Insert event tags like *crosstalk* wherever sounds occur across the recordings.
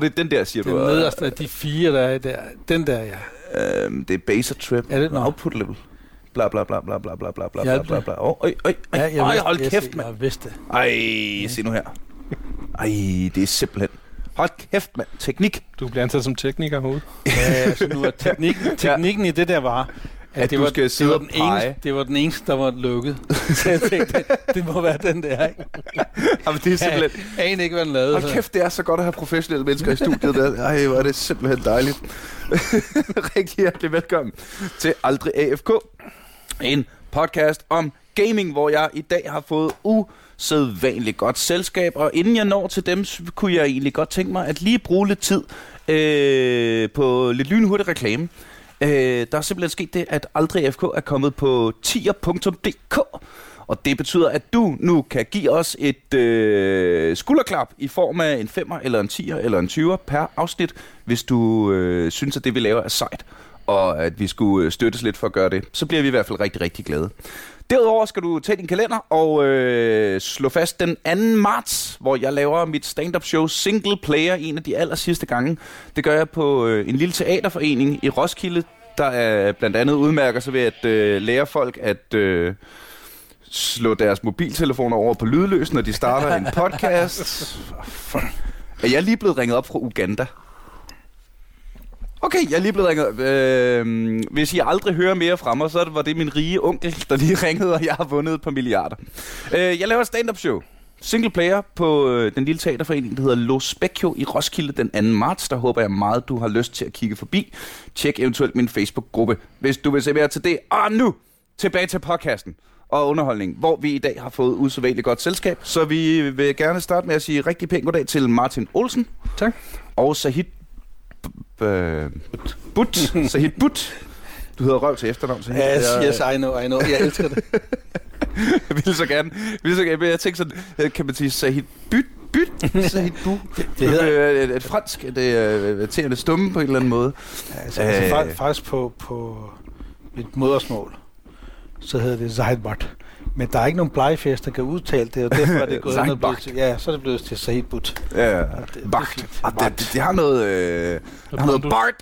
tror, det er den der, siger Den du. nederste af de fire, der er der. Den der, ja. Øhm, det er base trip. Er det- nå. Output level. Bla, bla, bla, bla, bla, bla, bla, bla, bla, det. bla. Åh, øj, øj, øj, ja hold jeg, kæft, mand. Jeg vidste. Ej, se nu her. Ej, det er simpelthen... Hold kæft, mand. Teknik. Du bliver ansat som tekniker herude. Ja, altså nu er teknikken, teknikken i det der var, at, At det, du var, skal det, var den eneste, det var den eneste, der var lukket. *laughs* Så jeg tænkte, det, det må være den der, ikke? Jamen, det er simpelthen... Jeg aner ikke, hvad den lavede. Hold kæft, det er så godt at have professionelle mennesker i studiet. Der. Ej, hvor er det simpelthen dejligt. *laughs* Rigtig hjertelig velkommen til Aldrig AFK. En podcast om gaming, hvor jeg i dag har fået usædvanligt godt selskab. Og inden jeg når til dem, så kunne jeg egentlig godt tænke mig at lige bruge lidt tid øh, på lidt lynhurtig reklame. Øh, der er simpelthen sket det, at Aldrig FK er kommet på tier.dk. Og det betyder, at du nu kan give os et øh, skulderklap i form af en 5'er, eller en 10'er, eller en 20'er per afsnit, hvis du øh, synes, at det vi laver er sejt, og at vi skulle øh, støttes lidt for at gøre det. Så bliver vi i hvert fald rigtig, rigtig glade. Derudover skal du tage din kalender og øh, slå fast den 2. marts, hvor jeg laver mit stand-up show Single Player en af de aller sidste gange. Det gør jeg på øh, en lille teaterforening i Roskilde, der er blandt andet udmærker sig ved at øh, lære folk at... Øh, slå deres mobiltelefoner over på lydløs, når de starter en *laughs* podcast. Fuck. Er jeg lige blevet ringet op fra Uganda? Okay, jeg er lige blevet ringet. Øh, hvis I aldrig hører mere fra mig, så var det min rige onkel, der lige *laughs* ringede, og jeg har vundet et par milliarder. Øh, jeg laver et stand-up show. Single player på øh, den lille teaterforening, der hedder Lo Specchio i Roskilde den 2. marts. Der håber jeg meget, du har lyst til at kigge forbi. Tjek eventuelt min Facebook-gruppe, hvis du vil se mere til det. Og nu tilbage til podcasten og underholdning, hvor vi i dag har fået usædvanligt godt selskab. Så vi vil gerne starte med at sige rigtig pænt goddag til Martin Olsen. Tak. Og Sahid But. Sahid But. Du hedder Røv til efternavn, Sahid. Yes, Jeg- yes, I know, I know. Jeg elsker det. Jeg *laughs* ville så gerne, jeg ville så gerne, men jeg tænkte sådan, øh, kan man sige Sahid Byt, Byt, Sahid Bu. det Det hedder- et, et fransk, det er til at stumme på en eller anden måde. Altså, altså Øh. fa- faktisk på, på mit modersmål, så hedder det Zahidbart. Men der er ikke nogen blegefest, der kan udtale det, og derfor er det gået *laughs* hen og blevet til, ja, så er det blevet til Zahidbut. Ja, fint. Og det, det, det, har noget, øh, det har noget Bart.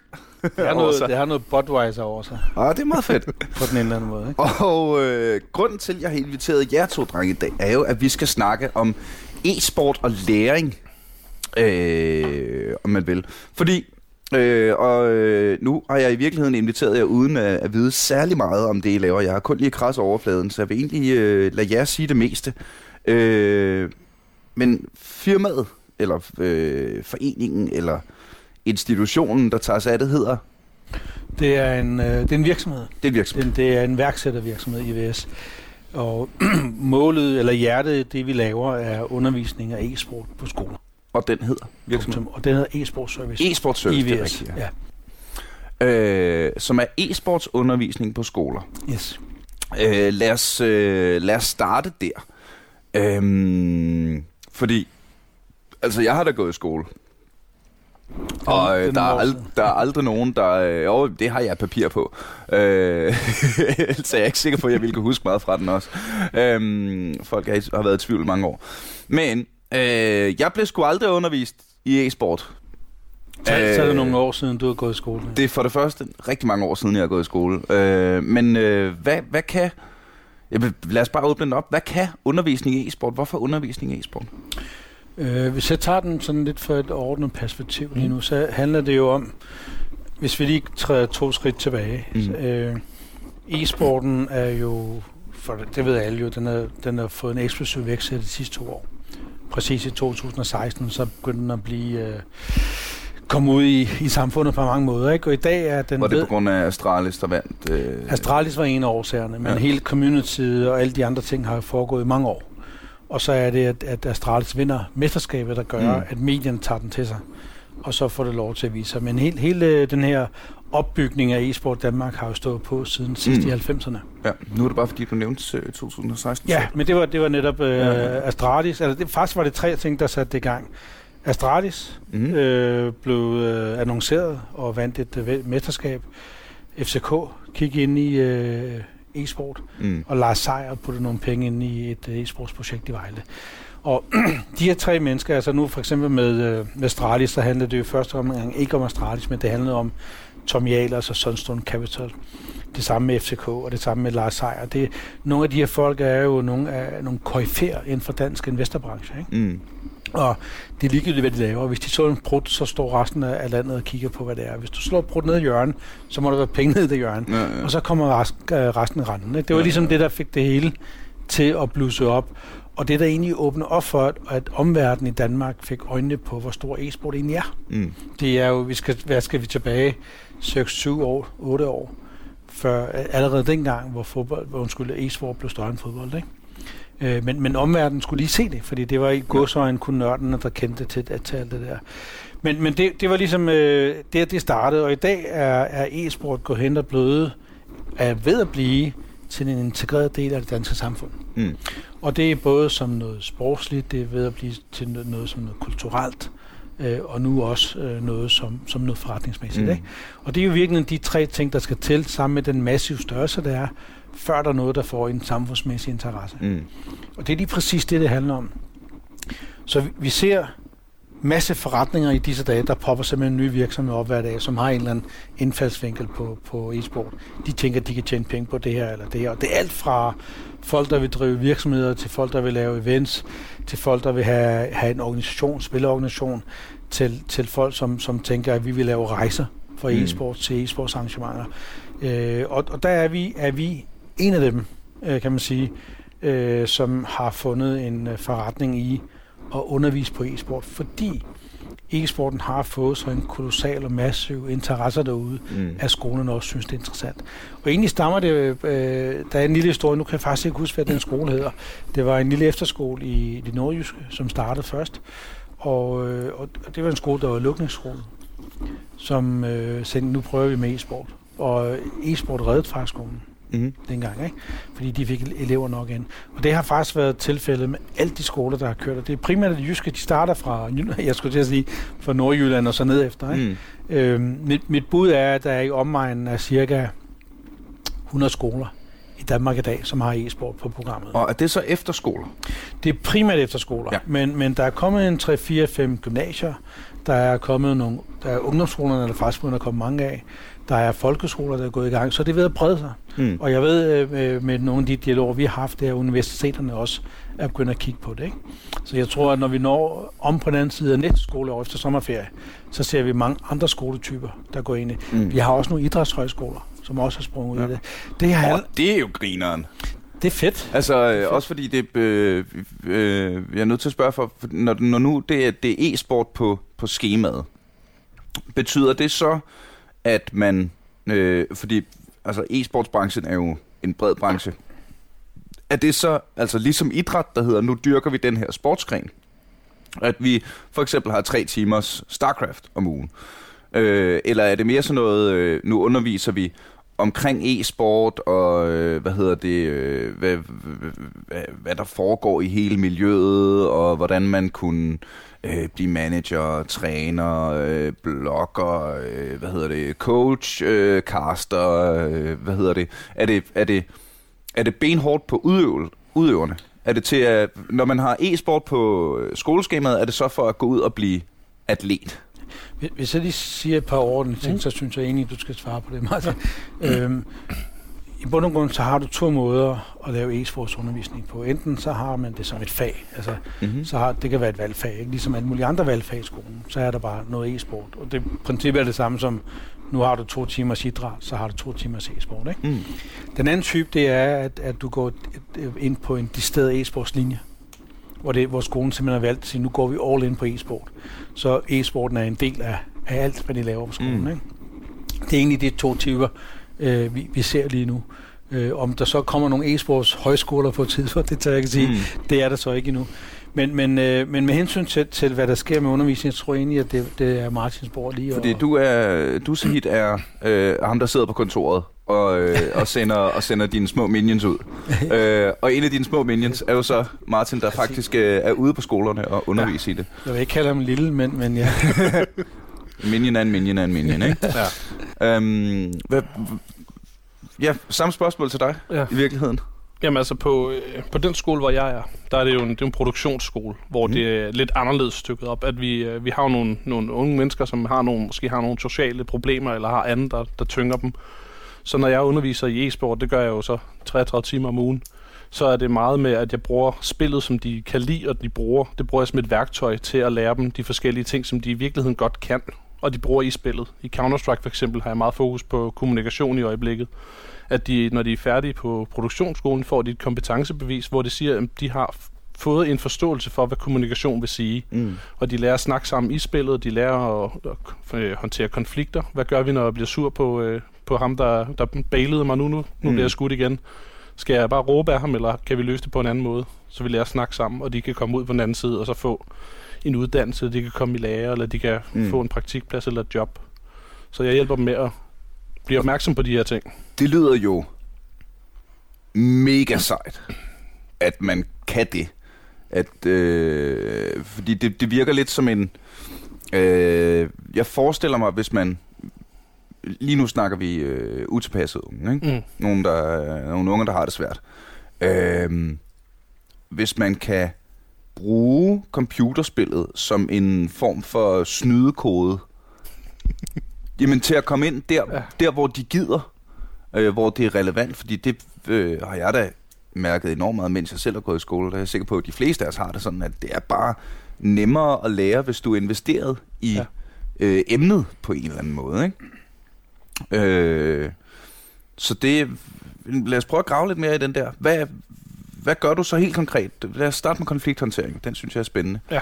Det har noget, *laughs* det har noget Budweiser over sig, Ah, det er meget fedt. på den ene eller anden måde. Ikke? Og øh, grunden til, at jeg har inviteret jer to drenge i dag, er jo, at vi skal snakke om e-sport og læring, øh, om man vil. Fordi, øh, og øh, nu har jeg i virkeligheden inviteret jer uden at, at vide særlig meget om det, I laver. Jeg har kun lige kras overfladen, så jeg vil egentlig øh, lade jer sige det meste. Øh, men firmaet, eller øh, foreningen, eller institutionen, der tager sig af det, hedder, Det er en, øh, det er en virksomhed. det er en virksomhed. Det, det er en værksættervirksomhed i VS. Og *clears throat* målet, eller hjertet, det vi laver, er undervisning af e-sport på skoler. Og den hedder virksomheden. Og den hedder e-sport service. E-sport service, det er IVS. rigtigt, ja. øh, som er e-sportsundervisning på skoler. Yes. Øh, lad, os, øh, lad os starte der. Øhm, fordi, altså jeg har da gået i skole. Og øh, er der, er ald- der er aldrig nogen, der... Øh, jo, det har jeg papir på. Øh, *laughs* så jeg er ikke sikker på, at jeg ville kunne huske meget fra den også. Øhm, folk har, har været i tvivl mange år. Men øh, jeg blev sgu aldrig undervist i e-sport. Så, øh, så er det Øh, nogle år siden, du har gået i skole. det er for det første rigtig mange år siden, jeg har gået i skole. Øh, men øh, hvad, hvad kan... Jeg vil, lad os bare åbne den op. Hvad kan undervisning i e-sport? Hvorfor undervisning i e-sport? Øh, hvis jeg tager den sådan lidt for et ordnet perspektiv lige Mm. nu, så handler det jo om, hvis vi lige træder to skridt tilbage. Mm. Mm. Øh, e-sporten er jo, for det ved alle jo, den har, den har fået en eksplosiv vækst de sidste to år. Præcis i 2016, så begyndte den at blive... Øh, komme ud i, i samfundet på mange måder. Ikke? Og i dag er den Var det ved- på grund af Astralis, der vandt? Øh, Astralis var en af årsagerne, men Ja. hele community og alle de andre ting har foregået i mange år. Og så er det, at, at Astralis vinder mesterskabet, der gør, mm. at medierne tager den til sig. Og så får det lov til at vise sig. Men hele, hele den her opbygning af e-sport Danmark har jo stået på siden sidst Mm. i 90'erne. Ja, nu er det bare fordi, du nævnte øh, 2016. Ja, men det var, det var netop øh, Ja. ja. Astralis. Altså, det, faktisk var det tre ting, der satte det i gang. Astralis Mm. øh, blev øh, annonceret og vandt et øh, mesterskab. FCK kiggede ind i øh, e-sport. Mm. og Lars Seier putte nogle penge ind i et øh, e-sportsprojekt i Vejle. Og *clears throat* de her tre mennesker, altså nu for eksempel med, øh, med Astralis, så handlede det jo første omgang ikke om Astralis, men det handlede om Tom Jalers og Sunstone Capital. Det samme med FCK, og det samme med Lars Seier. Det, nogle af de her folk er jo nogle, af, nogle koryfærer inden for dansk investorbranche. Ikke? Mm. Og det er ligegyldigt, hvad de laver. Hvis de så en brud, så står resten af landet og kigger på, hvad det er. Hvis du slår brud ned i hjørnet, så må der være penge ned i det hjørne. Ja, ja. Og så kommer resten, øh, resten af randen. Ikke? Det var Ja, ligesom ja. det, der fik det hele til at blusse op. Og det, der egentlig åbner op for, at- omverdenen i Danmark fik øjnene på, hvor stor e-sport egentlig er. Mm. Det er jo, vi skal, hvad skal vi tilbage, 6-7 år, 8 år, før allerede dengang, hvor, fodbold, hvor undskyld, e-sport blev større end fodbold. Ikke? Øh, men, men omverdenen skulle lige se det, fordi det var i godsøjen kun nørdene, der kendte til, at til alt det der. Men, men det, det var ligesom øh, det, det startede, og i dag er, er e-sport gået hen og blevet, er ved at blive til en integreret del af det danske samfund. Mm. Og det er både som noget sportsligt, det er ved at blive til noget, noget som noget kulturelt, øh, og nu også øh, noget som, som noget forretningsmæssigt. Mm. Ikke? Og det er jo virkelig de tre ting, der skal til, sammen med den massive størrelse, der er, før der er noget, der får en samfundsmæssig interesse. Mm. Og det er lige præcis det, det handler om. Så vi, vi ser masse forretninger i disse dage, der popper simpelthen nye virksomheder op hver dag, som har en eller anden indfaldsvinkel på, på e-sport. De tænker, at de kan tjene penge på det her eller det her. Og det er alt fra folk, der vil drive virksomheder, til folk, der vil lave events, til folk, der vil have, have en organisation, spillerorganisation, til, til folk, som, som tænker, at vi vil lave rejser fra Mm. e-sport til e-sportsarrangementer. Øh, og, og der er vi, er vi en af dem, øh, kan man sige, øh, som har fundet en øh, forretning i at undervise på e-sport, fordi e-sporten har fået så en kolossal og massiv interesse derude, Mm. at skolerne også synes, det er interessant. Og egentlig stammer det, øh, der er en lille historie, nu kan jeg faktisk ikke huske, hvad den skole hedder. Det var en lille efterskole i det nordjyske, som startede først. Og, øh, og det var en skole, der var lukningsskole, som øh, sagde, nu prøver vi med e-sport. Og e-sport reddede faktisk skolen Mm. dengang, ikke? fordi de fik elever nok ind. Og det har faktisk været tilfældet med alle de skoler, der har kørt. Og det er primært de jyske, de starter fra, *laughs* jeg skulle til at sige, fra Nordjylland og så ned efter. Ikke? Mm. Øhm, mit, mit bud er, at der er i omegnen af cirka 100 skoler i Danmark i dag, som har e-sport på programmet. Og er det så efterskoler? Det er primært efterskoler, Ja. men, men der er kommet en 3-4-5 gymnasier, der er kommet nogle, der er ungdomsskolerne, der er faktisk begyndt at komme mange af, der er folkeskoler, der er gået i gang, så det er ved at brede sig. Mm. Og jeg ved øh, øh, med nogle af de dialoger, vi har haft, det er universiteterne også er begyndt at kigge på det. Ikke? Så jeg tror, at når vi når om på den anden side af næste skoleår efter sommerferie, så ser vi mange andre skoletyper, der går ind i. Mm. Vi har også nogle idrætshøjskoler, som også har sprunget ud Ja. af det. Det, her, Og det er jo grineren. det er fedt. Altså, øh, også fordi det, øh, øh, jeg er nødt til at spørge for, for når, når nu det er, det er e-sport på, på skemaet, betyder det så, at man, øh, fordi altså e-sportsbranchen er jo en bred branche, er det så, altså ligesom idræt, der hedder, nu dyrker vi den her sportsgren, at vi for eksempel har tre timers StarCraft om ugen, øh, eller er det mere sådan noget, øh, nu underviser vi omkring e-sport og øh, hvad hedder det, øh, hvad, hvad, hvad der foregår i hele miljøet og hvordan man kunne øh, blive manager, træner, øh, blogger, øh, hvad hedder det, coach, øh, caster, øh, hvad hedder det, er det, er det, er det benhårdt på udøvel, udøverne? Er det til at, når man har e-sport på øh, skoleskemaet, er det så for at gå ud og blive atlet? Hvis- jeg lige siger et par ordentlige ting, Mm. mm. så synes jeg egentlig, at du skal svare på det, Martin. øhm, I bund og grund, så har du to måder at lave e-sportsundervisning på. Enten så har man det som et fag, altså Mm-hmm. så har, det kan være et valgfag, ikke? ligesom alle mulige andre valgfag i skolen, så er der bare noget e-sport. Og det princippet er det samme som, nu har du to timers idræt, så har du to timers e-sport. Ikke? Mm. Den anden type, det er, at, at du går et- et- ind på en decideret e-sportslinje, hvor, det, hvor skolen simpelthen har valgt at sige, nu går vi all in på e-sport. Så e-sporten er en del af, af alt, hvad de laver på skolen. Mm. Ikke? Det er egentlig de to typer, øh, vi, vi ser lige nu. Øh, om der så kommer nogle e-sports højskoler på et tidspunkt, *laughs* det tør jeg ikke sige. Mm. Det er der så ikke endnu. Men, men, øh, men med hensyn til, til, hvad der sker med undervisning, så tror jeg egentlig, at det, det er Martins bord lige. Fordi og, du er, du Sahid er øh, ham, der sidder på kontoret og, øh, og, sender, og sender dine små minions ud. *laughs* øh, og en af dine små minions er jo så Martin, der faktisk øh, er ude på skolerne og underviser ja. i det. Jeg vil ikke kalde ham lille, men, men ja. *laughs* Minion er en minion er en minion, ikke? *laughs* ja. øhm, hvad, ja, samme spørgsmål til dig ja. i virkeligheden. Jamen altså på, øh, på den skole, hvor jeg er, der er det jo en, det er en produktionsskole, hvor mm. det er lidt anderledes stykket op. At vi, øh, vi har jo nogle, nogle unge mennesker, som har nogle, måske har nogle sociale problemer, eller har andet, der, der tynger dem. Så når jeg underviser i e-sport, det gør jeg jo så 33 timer om ugen, så er det meget med, at jeg bruger spillet, som de kan lide, og de bruger. Det bruger jeg som et værktøj til at lære dem de forskellige ting, som de i virkeligheden godt kan, og de bruger i spillet. I Counter-Strike for eksempel har jeg meget fokus på kommunikation i øjeblikket. At de, når de er færdige på produktionsskolen, får de et kompetencebevis, hvor det siger, at de har fået en forståelse for, hvad kommunikation vil sige. Mm. Og de lærer at snakke sammen i spillet, de lærer at, at, at håndtere konflikter. Hvad gør vi, når jeg bliver sur på, øh, på ham, der, der bailede mig nu? Nu, nu mm. bliver jeg skudt igen. Skal jeg bare råbe af ham, eller kan vi løse det på en anden måde? Så vi lærer at snakke sammen, og de kan komme ud på den anden side, og så få en uddannelse, de kan komme i lære, eller de kan mm. få en praktikplads eller et job. Så jeg hjælper dem med at blive opmærksom på de her ting. Det lyder jo mega sejt, at man kan det. At, øh, fordi det, det virker lidt som en... Øh, jeg forestiller mig, hvis man... Lige nu snakker vi øh, utilpasset unge, ikke? Mm. Nogle, der, nogle unge, der har det svært. Øh, hvis man kan bruge computerspillet som en form for snydekode, *laughs* jamen til at komme ind der, ja. der hvor de gider, øh, hvor det er relevant, fordi det øh, har jeg da mærket enormt meget, mens jeg selv har gået i skole. Der er jeg sikker på, at de fleste af os har det sådan, at det er bare nemmere at lære, hvis du er investeret i ja. øh, emnet på en eller anden måde. Ikke? Øh, så det, lad os prøve at grave lidt mere i den der. Hvad, hvad gør du så helt konkret? Lad os starte med konflikthåndtering. Den synes jeg er spændende. Ja.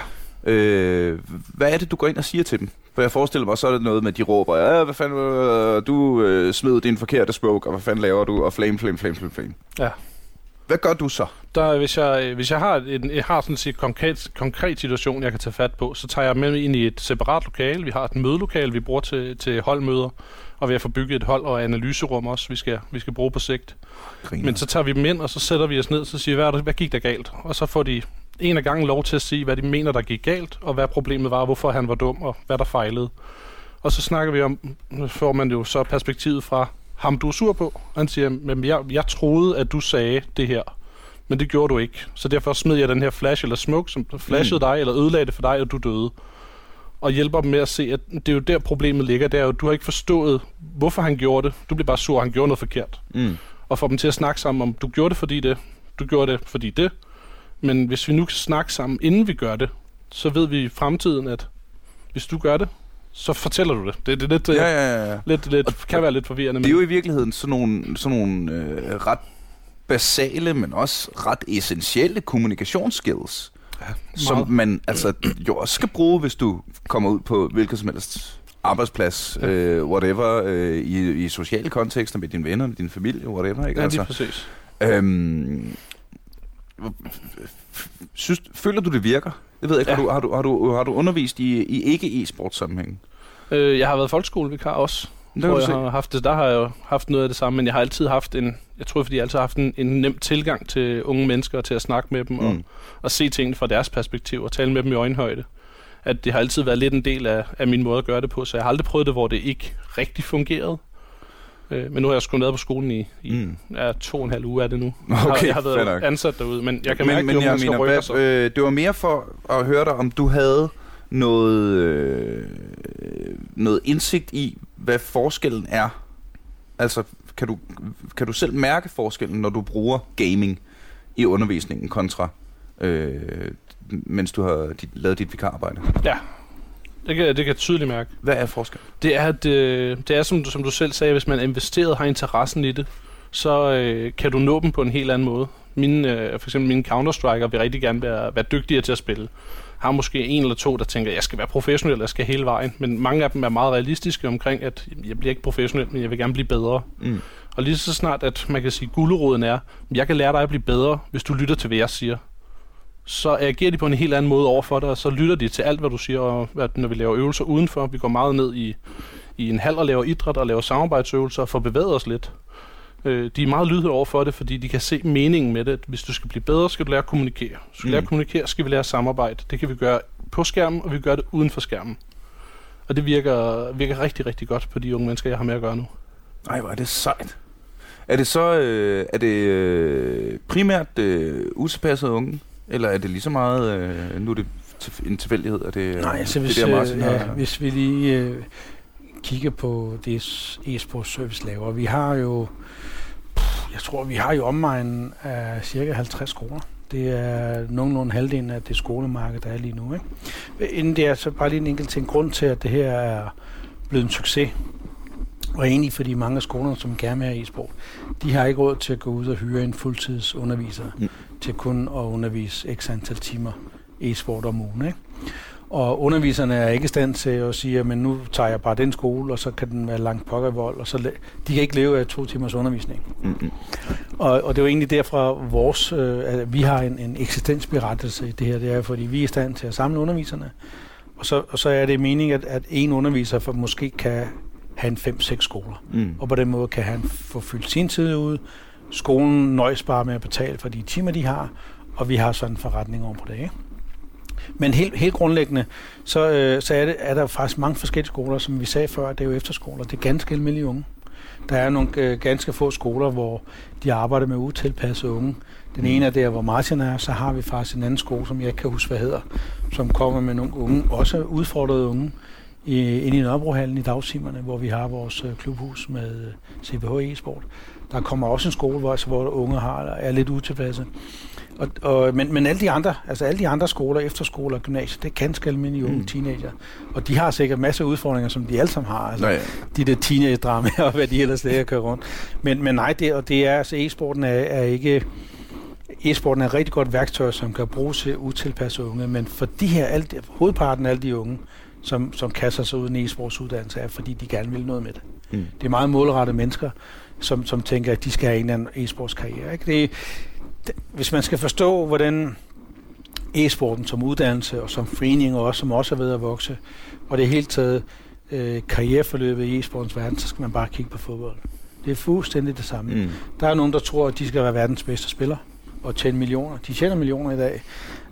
Øh, hvad er det, du går ind og siger til dem? For jeg forestiller mig, så er det noget med, at de råber, ja, hvad fanden, øh, du øh, smed din forkerte smoke, og hvad fanden laver du? Og flame, flame, flame, flame, flame. Ja. Hvad gør du så? Der, hvis jeg, hvis jeg har en jeg har sådan en konkret, konkret situation, jeg kan tage fat på, så tager jeg med ind i et separat lokale. Vi har et mødelokale, vi bruger til, til holdmøder, og vi har fået bygget et hold- og analyserum også, vi skal, vi skal bruge på sigt. Griner. Men så tager vi dem ind, og så sætter vi os ned, og så siger hvad, hvad gik der galt? Og så får de en af gangen lov til at sige, hvad de mener, der gik galt, og hvad problemet var, hvorfor han var dum, og hvad der fejlede. Og så snakker vi om, får man jo så perspektivet fra ham, du er sur på. Han siger, men jeg, jeg troede, at du sagde det her, men det gjorde du ikke. Så derfor smed jeg den her flash eller smoke, som flashede mm. dig, eller ødelagde det for dig, og du døde. Og hjælper dem med at se, at det er jo der problemet ligger. Det er jo, du har ikke forstået, hvorfor han gjorde det. Du bliver bare sur, han gjorde noget forkert. Mm. Og få dem til at snakke sammen om, du gjorde det fordi det, du gjorde det fordi det. Men hvis vi nu kan snakke sammen, inden vi gør det, så ved vi i fremtiden, at hvis du gør det, så fortæller du det. Det, det, det, ja, ja, ja. Lidt, lidt, og, kan være lidt forvirrende. Det er jo i virkeligheden sådan nogle, sådan nogle øh, ret basale, men også ret essentielle kommunikationsskills, ja, som man altså jo også skal bruge, hvis du kommer ud på hvilket som helst arbejdsplads, ja. øh, whatever, øh, i, i sociale kontekster med dine venner, med din familie, whatever. Ikke? Ja, altså, det er præcis. Øhm, synes, føler du, det virker? Det ved jeg ikke. Ja. Har, du, har, du, har, du, har du undervist i, i ikke-e-sport sammenhæng? Øh, jeg har været folkeskolevikar også. Det hvor jeg har haft det, der har jeg jo haft noget af det samme, men jeg har altid haft en, jeg tror fordi jeg altid har haft en, en nem tilgang til unge mennesker, til at snakke med dem mm. og, og se tingene fra deres perspektiv og tale med dem i øjenhøjde. At det har altid været lidt en del af, af min måde at gøre det på, så jeg har aldrig prøvet det, hvor det ikke rigtig fungerede. Øh, men nu har jeg sgu været på skolen i, i mm. ja, to og en halv uge er det nu. Okay, jeg har, jeg har været ansat derude, men jeg kan men, mærke, men, at jeg mener, hvad, øh, det var mere for at høre dig, om du havde noget, øh, noget indsigt i, hvad forskellen er. Altså, kan du, kan du selv mærke forskellen, når du bruger gaming i undervisningen kontra, øh, mens du har dit, lavet dit vikararbejde? Ja, det kan, det kan jeg tydeligt mærke. Hvad er forskellen? Det er, at, øh, det er som, du, som du selv sagde, hvis man er investeret har interessen i det, så øh, kan du nå dem på en helt anden måde. Mine, øh, for eksempel mine Counter-Striker vil rigtig gerne være, være dygtigere til at spille. Har måske en eller to, der tænker, jeg skal være professionel, jeg skal hele vejen. Men mange af dem er meget realistiske omkring, at jeg bliver ikke professionel, men jeg vil gerne blive bedre. Mm. Og lige så snart, at man kan sige, gulderåden er, jeg kan lære dig at blive bedre, hvis du lytter til, hvad jeg siger så agerer de på en helt anden måde over for dig, og så lytter de til alt, hvad du siger, og når vi laver øvelser udenfor, vi går meget ned i, i en hal og laver idræt og laver samarbejdsøvelser og får bevæget os lidt. Øh, de er meget lydhøre over for det, fordi de kan se meningen med det. Hvis du skal blive bedre, skal du lære at kommunikere. Hvis du skal mm. lære at kommunikere, skal vi lære at samarbejde. Det kan vi gøre på skærmen, og vi gør det uden for skærmen. Og det virker, virker rigtig, rigtig godt på de unge mennesker, jeg har med at gøre nu. Nej, hvor er det sejt. Er det så øh, er det øh, primært øh, utilpassede unge, eller er det lige så meget, øh, nu er det en tilfældighed, er det Nej, altså hvis, det der, Martin øh, har- ja, hvis vi lige øh, kigger på det e-sports service laver, vi har jo, jeg tror, vi har jo omegnen af cirka 50 skoler. Det er nogenlunde halvdelen af det skolemarked, der er lige nu. Ikke? Inden det er så bare lige en enkelt ting. Grund til, at det her er blevet en succes, og egentlig fordi mange af skolerne, som gerne vil have e-sport, de har ikke råd til at gå ud og hyre en fuldtidsunderviser mm. til kun at undervise x antal timer e-sport om ugen. Ikke? Og underviserne er ikke i stand til at sige, at nu tager jeg bare den skole, og så kan den være langt pokkervold, og så de kan ikke leve af to timers undervisning. Mm-mm. Og, og det er jo egentlig derfra vores, øh, at vi har en, en eksistensberettelse i det her, det er, fordi vi er i stand til at samle underviserne, og så, og så er det meningen, at, at en underviser for måske kan have en 5-6 skoler, Mm. og på den måde kan han få fyldt sin tid ud. Skolen nøjes bare med at betale for de timer, de har, og vi har sådan en forretning over på det. Ikke? Men helt, helt grundlæggende, så, øh, så er, det, er der faktisk mange forskellige skoler, som vi sagde før, det er jo efterskoler. Det er ganske almindelige unge. Der er nogle øh, ganske få skoler, hvor de arbejder med utilpassede unge. Den ene er der, hvor Martin er, så har vi faktisk en anden skole, som jeg ikke kan huske, hvad hedder, som kommer med nogle unge, også udfordrede unge, i, inde i Nørrebrohallen i dagtimerne, hvor vi har vores øh, klubhus med øh, CBH e-sport. Der kommer også en skole, hvor, altså, hvor unge har, er lidt utilpasse. Og, og, men, men alle de andre, altså alle de andre skoler, efterskoler og gymnasier, det er ganske almindelige unge Mm. teenager. Og de har sikkert masser af udfordringer, som de alle sammen har. Altså, Nå ja. de der teenage-dramaer *laughs* og hvad de ellers lærer at køre rundt. Men, men nej, det, og det er, altså e-sporten er, er ikke... E-sporten er et rigtig godt værktøj, som kan bruges til utilpassede unge, men for de her, alle, de- hovedparten af alle de unge, som, som kaster sig ud i en e-sportsuddannelse, er fordi de gerne vil noget med det. Mm. Det er meget målrettede mennesker, som, som tænker, at de skal have en eller anden e-sportskarriere. Ikke? Det, det, hvis man skal forstå, hvordan e-sporten som uddannelse og som forening, og også, som også er ved at vokse, og det hele taget øh, karriereforløbet i e-sportens verden, så skal man bare kigge på fodbold. Det er fuldstændig det samme. Mm. Der er nogen, der tror, at de skal være verdens bedste spiller og tjene millioner. De tjener millioner i dag.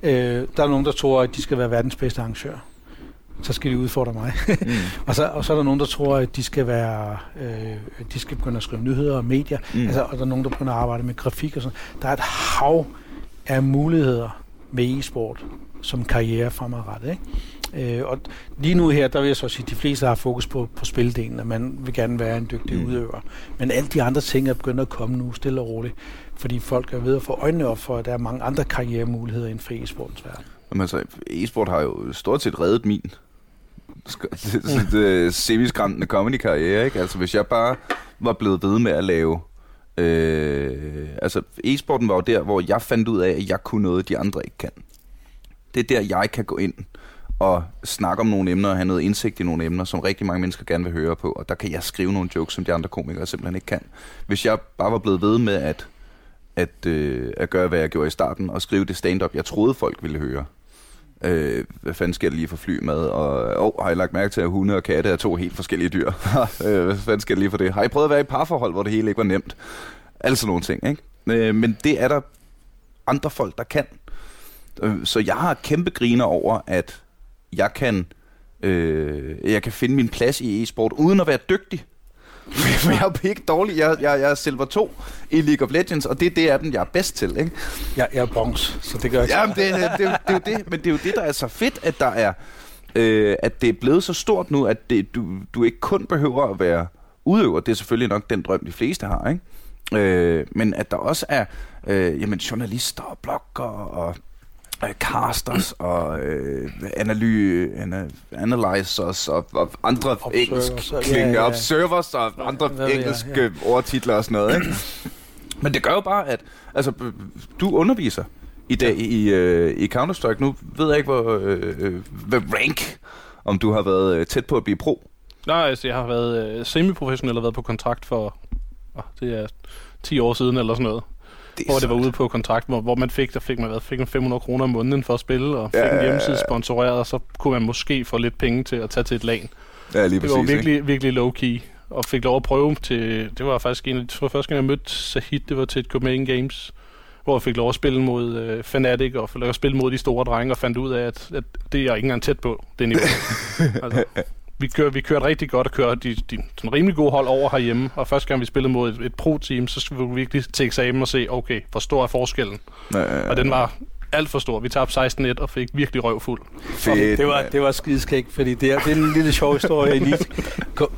Øh, der er nogen, der tror, at de skal være verdens bedste arrangør. Så skal de udfordre mig. Mm. *laughs* og, så, og så er der nogen, der tror, at de skal være, øh, de skal begynde at skrive nyheder og medier. Mm. Altså, og der er nogen, der begynder at arbejde med grafik og sådan. Der er et hav af muligheder med e-sport som karriere fremadrettet. Ikke? Øh, og lige nu her, der vil jeg så sige, at de fleste har fokus på, på spildelen, at man vil gerne være en dygtig Mm. udøver. Men alle de andre ting er begyndt at komme nu, stille og roligt, fordi folk er ved at få øjnene op for, at der er mange andre karrieremuligheder inden for e-sportens verden. Jamen, altså, e-sport har jo stort set reddet min *laughs* Øh, semiskræmmende comedy-karriere, ikke? Altså, hvis jeg bare var blevet ved med at lave... Øh, altså, e-sporten var jo der, hvor jeg fandt ud af, at jeg kunne noget, de andre ikke kan. Det er der, jeg kan gå ind og snakke om nogle emner og have noget indsigt i nogle emner, som rigtig mange mennesker gerne vil høre på. Og der kan jeg skrive nogle jokes, som de andre komikere simpelthen ikke kan. Hvis jeg bare var blevet ved med at, at, øh, at gøre, hvad jeg gjorde i starten, og skrive det stand-up, jeg troede, folk ville høre, Øh, hvad fanden skal jeg lige få fly med? Og oh, har I lagt mærke til, at hunde og katte er to helt forskellige dyr? *laughs* Øh, hvad fanden skal jeg lige for det? Har I prøvet at være i et parforhold, hvor det hele ikke var nemt? Altså nogle ting, ikke? Øh, men det er der andre folk, der kan. Øh, så jeg har kæmpe griner over, at jeg kan, øh, jeg kan finde min plads i e-sport, uden at være dygtig. For jeg er ikke dårlig. Jeg, jeg, jeg er silver 2 i League of Legends, og det er det af dem, jeg er bedst til, ikke? Jeg, jeg er bronze, så det gør ikke Jamen, det, det, det, det, er jo det, men det er jo det, der er så fedt, at der er, øh, at det er blevet så stort nu, at det, du, du ikke kun behøver at være udøver. Det er selvfølgelig nok den drøm, de fleste har, ikke? Øh, men at der også er øh, jamen, journalister og blogger og øh, casters og øh, analy, ana, analyzers og, og andre Observers, engelsk og- ja, ja, ja, ja. observers og andre Hvad engelske ja. ordtitler og sådan noget. Ikke? *clears throat* Men det gør jo bare, at altså, du underviser i dag i, øh, i Counter-Strike. Nu ved jeg ikke, hvor, øh, øh, hvad rank, om du har været øh, tæt på at blive pro. Nej, altså, jeg har været øh, semiprofessionel og været på kontrakt for, oh, det er 10 år siden eller sådan noget. Det Hvor det var ude på kontrakt, hvor, hvor man fik, der fik man, hvad, fik man 500 kroner om måneden for at spille, og fik Ja, en hjemmeside sponsoreret, og så kunne man måske få lidt penge til at tage til et lag. Ja, lige Det var præcis. virkelig, virkelig low-key, og fik lov at prøve til, det var faktisk en af de, første gang, jeg mødte Sahid, det var til et Copenhagen Games, hvor jeg fik lov at spille mod øh, Fnatic, og fik lov at spille mod de store drenge, og fandt ud af, at, at det er jeg ikke engang tæt på, det niveau. *laughs* altså, vi, kør, vi kørte rigtig godt og kørte de, de sådan rimelig gode hold over herhjemme. Og første gang vi spillede mod et, et pro-team, så skulle vi virkelig til eksamen og se, okay, hvor stor er forskellen? Øh, Og den var alt for stor. Vi tabte 16-1 og fik virkelig røvfuld. fedt, det var, det var skideskægt, fordi det er, det er en lille sjov historie. Elite.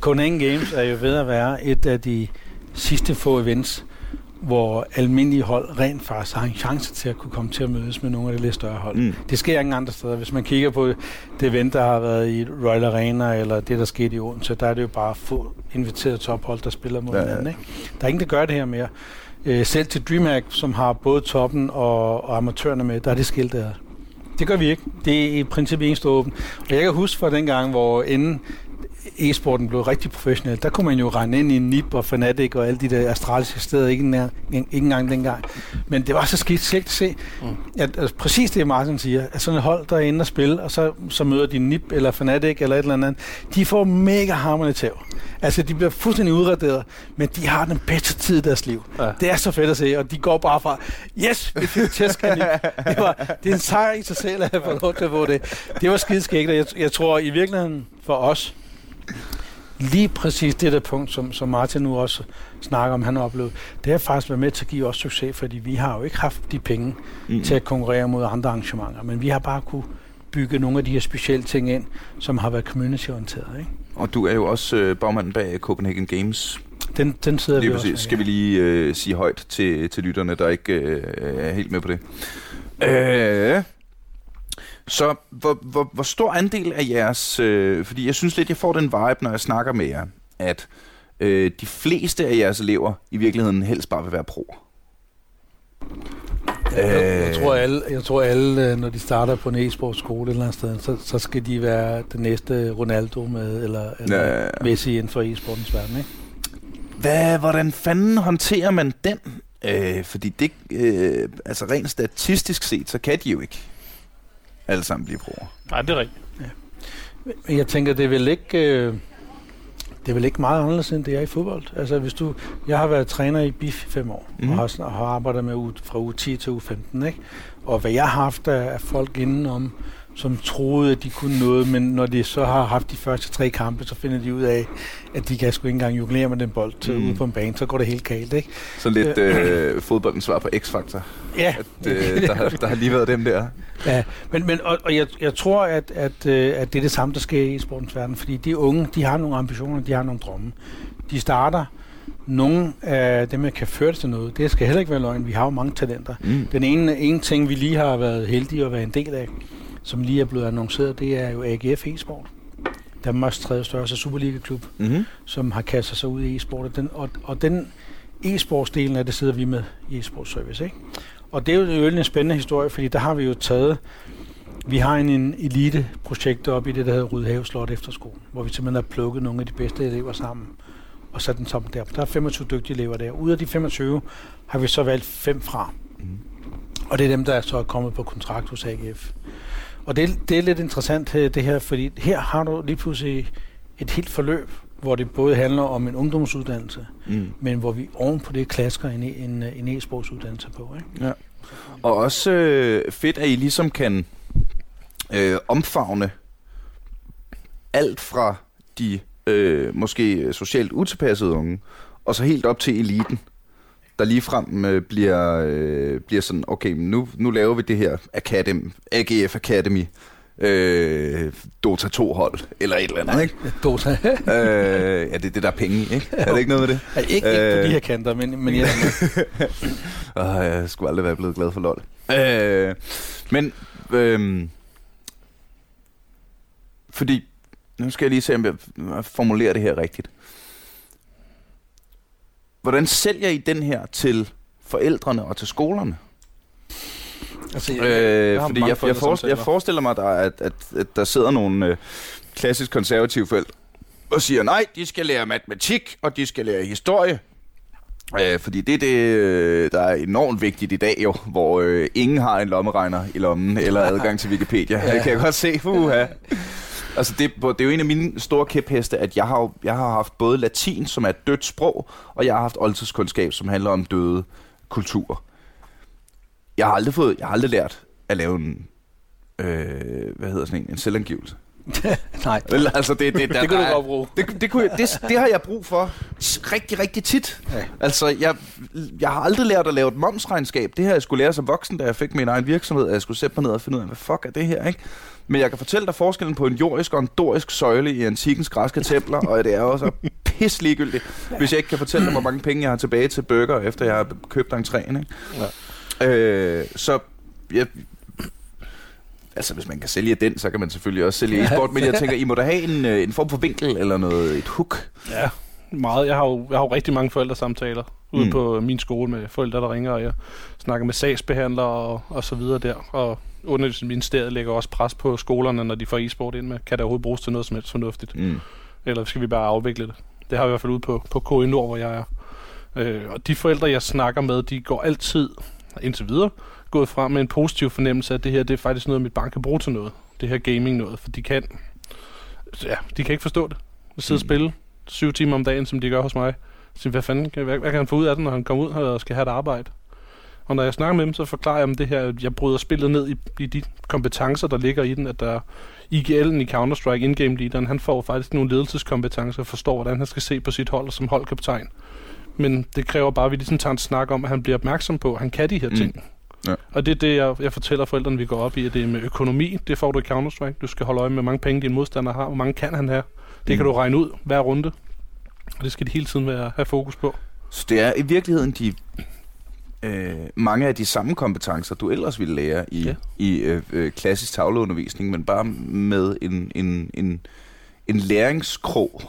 *laughs* Games er jo ved at være et af de sidste få events, hvor almindelige hold rent faktisk har en chance til at kunne komme til at mødes med nogle af de lidt større hold. Mm. Det sker ingen andre steder. Hvis man kigger på det event, der har været i Royal Arena, eller det, der skete i Odense, der er det jo bare få inviterede tophold, der spiller mod Ja, ja, hinanden. Ikke? Der er ingen, der gør det her mere. Øh, selv til DreamHack, som har både toppen og, og amatørerne med, der er det skilt der. Det gør vi ikke. Det er i princippet eneste åben. Og jeg kan huske fra den gang, hvor inden e-sporten blev rigtig professionel, der kunne man jo regne ind i NIP og Fnatic og alle de der astraliske steder, ikke, engang, ikke engang dengang. Men det var så skidt skægt at se, Mm. at, at præcis det Martin siger, at sådan et hold, der er inde og spille, og så, så møder de NIP eller Fnatic eller et eller andet, de får mega hammerende tæv. Altså, de bliver fuldstændig udraderet, men de har den bedste tid i deres liv. Ja. Det er så fedt at se, og de går bare fra, yes, vi fik tæsk af NIP. *laughs* det, var, det er en sejr i sig selv, at jeg får lov til at få det. Det var skideskægt, og jeg, jeg tror i virkeligheden for os, lige præcis det der punkt, som, som Martin nu også snakker om, han har oplevet, det har faktisk været med til at give os succes, fordi vi har jo ikke haft de penge Mm. til at konkurrere mod andre arrangementer, men vi har bare kunne bygge nogle af de her specielle ting ind, som har været community-orienteret. Ikke? Og du er jo også øh, bagmanden bag Copenhagen Games. Den, den sidder Lige vi præcis. også Skal vi lige øh, sige højt til, til lytterne, der ikke øh, er helt med på det. Øh, så hvor, hvor, hvor stor andel af jeres... Øh, fordi jeg synes lidt, jeg får den vibe, når jeg snakker med jer, at øh, de fleste af jeres elever i virkeligheden helst bare vil være pro. Jeg, jeg, jeg, Øh. tror alle, jeg tror alle, øh, når de starter på en e-sports skole et eller andet sted, så, så skal de være den næste Ronaldo med, eller, eller Ja, ja, ja. Messi inden for e-sportens verden. Ikke? Hvad, hvordan fanden håndterer man den? Øh, fordi det, øh, altså rent statistisk set, så kan de jo ikke alle sammen blive proer. Nej, det er rigtigt. Men jeg tænker, det er vel ikke... Øh, det er vel ikke meget anderledes, end det er i fodbold. Altså, hvis du, jeg har været træner i BIF i fem år, Mhm. mm. og har, sn- har arbejdet med u, fra uge 10 til uge 15, ikke? Og hvad jeg har haft af, af folk indenom, som troede, at de kunne noget, men når de så har haft de første tre kampe, så finder de ud af, at de kan sgu ikke engang jonglere med den bold Mm. ude på en bane, så går det helt galt, ikke? Så lidt øh, fodboldens svar på X-Factor. Ja, At, øh, der, har- der har lige været dem der. Ja, men, men og, og jeg, jeg tror, at, at, øh, at det er det samme, der sker i sportens verden, fordi de unge, de har nogle ambitioner, de har nogle drømme. De starter, nogle af dem, der kan føre det til noget, det skal heller ikke være løgn, vi har jo mange talenter. Mm. Den ene, ene ting, vi lige har været heldige at være en del af, som lige er blevet annonceret, det er jo AGF e-sport. Danmarks tredje største Superliga-klub, Mm-hmm. som har kastet sig ud i e-sport. Og den, og, og den e-sportsdelen af det sidder vi med i e-sport service. Ikke? Og det er jo en spændende historie, fordi der har vi jo taget, vi har en, en elite-projekt op i det, der hedder Rydhave Slot Efterskole, hvor vi simpelthen har plukket nogle af de bedste elever sammen og sat dem sammen der. Der er 25 dygtige elever der. Ud af de 25 har vi så valgt fem fra. Mm. Og det er dem, der er så er kommet på kontrakt hos AGF. Og det, det er lidt interessant øh, det her, fordi her har du lige pludselig et helt forløb, hvor det både handler om en ungdomsuddannelse, Mm. men hvor vi oven på det klasker en, en, en e-sportsuddannelse på. Ikke? Ja. Og også øh, fedt, at I ligesom kan øh, omfavne alt fra de øh, måske socialt utilpassede unge, og så helt op til eliten, der ligefrem øh, bliver, øh, bliver sådan, okay, nu, nu laver vi det her Academy, AGF Academy, øh, Dota 2-hold, eller et eller andet, ikke? *laughs* Dota. øh, ja, det er det, der er penge i, ikke? Er det ikke noget med det? Ja, ikke, ikke på Øh. de her kanter, men, men jeg, *laughs* Åh, jeg skulle aldrig være blevet glad for LOL. Øh, men, øh, fordi, nu skal jeg lige se, om jeg jeg formulerer det her rigtigt. Hvordan sælger I den her til forældrene og til skolerne? altså, jeg, Øh, jeg fordi jeg, jeg, forestiller, jeg forestiller mig, der, at, at, at der sidder nogle øh, klassisk konservative forældre og siger, nej, de skal lære matematik, og de skal lære historie. Øh, fordi det er det, øh, der er enormt vigtigt i dag jo, hvor øh, ingen har en lommeregner i lommen, eller *laughs* adgang til Wikipedia. ja. Det kan jeg godt se. Uha. Altså det, det er jo en af mine store kæpheste, at jeg har, jo- jeg har haft både latin, som er et dødt sprog, og jeg har haft oldtidskundskab, som handler om døde kulturer. Jeg har aldrig fået, jeg har aldrig lært at lave en, øh, hvad hedder sådan en, en selvangivelse. *laughs* Nej. Vel, altså det, det, der, Det kunne du er- godt bruge. Det, det, kunne jeg, det, det har jeg brug for rigtig, rigtig tit. Ja. Altså, jeg, jeg har aldrig lært at lave et momsregnskab. Det her jeg skulle lære som voksen, da jeg fik min egen virksomhed, at jeg skulle sætte mig ned og finde ud af, hvad fuck er det her, ikke? Men jeg kan fortælle dig forskellen på en jordisk og en dorisk søjle i antikens græske templer, og det er også pis ligegyldigt, hvis jeg ikke kan fortælle dig, hvor mange penge jeg har tilbage til burger, efter jeg har købt entréen, ikke? Ja. Øh, så jeg, Altså, hvis man kan sælge den, så kan man selvfølgelig også sælge e-sport. Men jeg *laughs* tænker, I må da have en, øh, en form for vinkel eller noget, et hook. Ja, meget. Jeg har jo, jeg har jo rigtig mange forældresamtaler ude Mm. mm. på min skole med forældre, der ringer, og jeg snakker med sagsbehandlere og, og så videre der. Og Undervisningsministeriet lægger også pres på skolerne, når de får e-sport ind med. Kan det overhovedet bruges til noget som helst fornuftigt? Mm. Eller skal vi bare afvikle det? Det har vi i hvert fald ude på, på KI Nord, hvor jeg er. Øh, og de forældre, jeg snakker med, de går altid, indtil videre, gået frem med en positiv fornemmelse af, at det her det er faktisk noget, mit barn kan bruge til noget. Det her gaming noget, for de kan, ja, de kan ikke forstå det. At sidde og Mm. spille syv timer om dagen, som de gør hos mig. Så hvad fanden, kan- hvad, hvad kan han få ud af det, når han kommer ud og skal have et arbejde? Og når jeg snakker med dem, så forklarer jeg dem det her, at jeg bryder spillet ned i, i de kompetencer, der ligger i den, at der IGL'en i Counter-Strike, in-game leaderen, han får faktisk nogle ledelseskompetencer og forstår, hvordan han skal se på sit hold som holdkaptajn. Men det kræver bare, at vi ligesom tager en snak om, at han bliver opmærksom på, at han kan de her Mm. ting. Ja. Og det er det, jeg, jeg fortæller forældrene, vi går op i, at det er med økonomi. Det får du i Counter-Strike. Du skal holde øje med, hvor mange penge din modstander har, hvor mange kan han have. Det Mm. kan du regne ud hver runde. Og det skal de hele tiden være, have fokus på. Så det er i virkeligheden de øh, mange af de samme kompetencer, du ellers ville lære i, ja. I øh, øh, klassisk tavleundervisning, men bare med en, en, en, en læringskrog.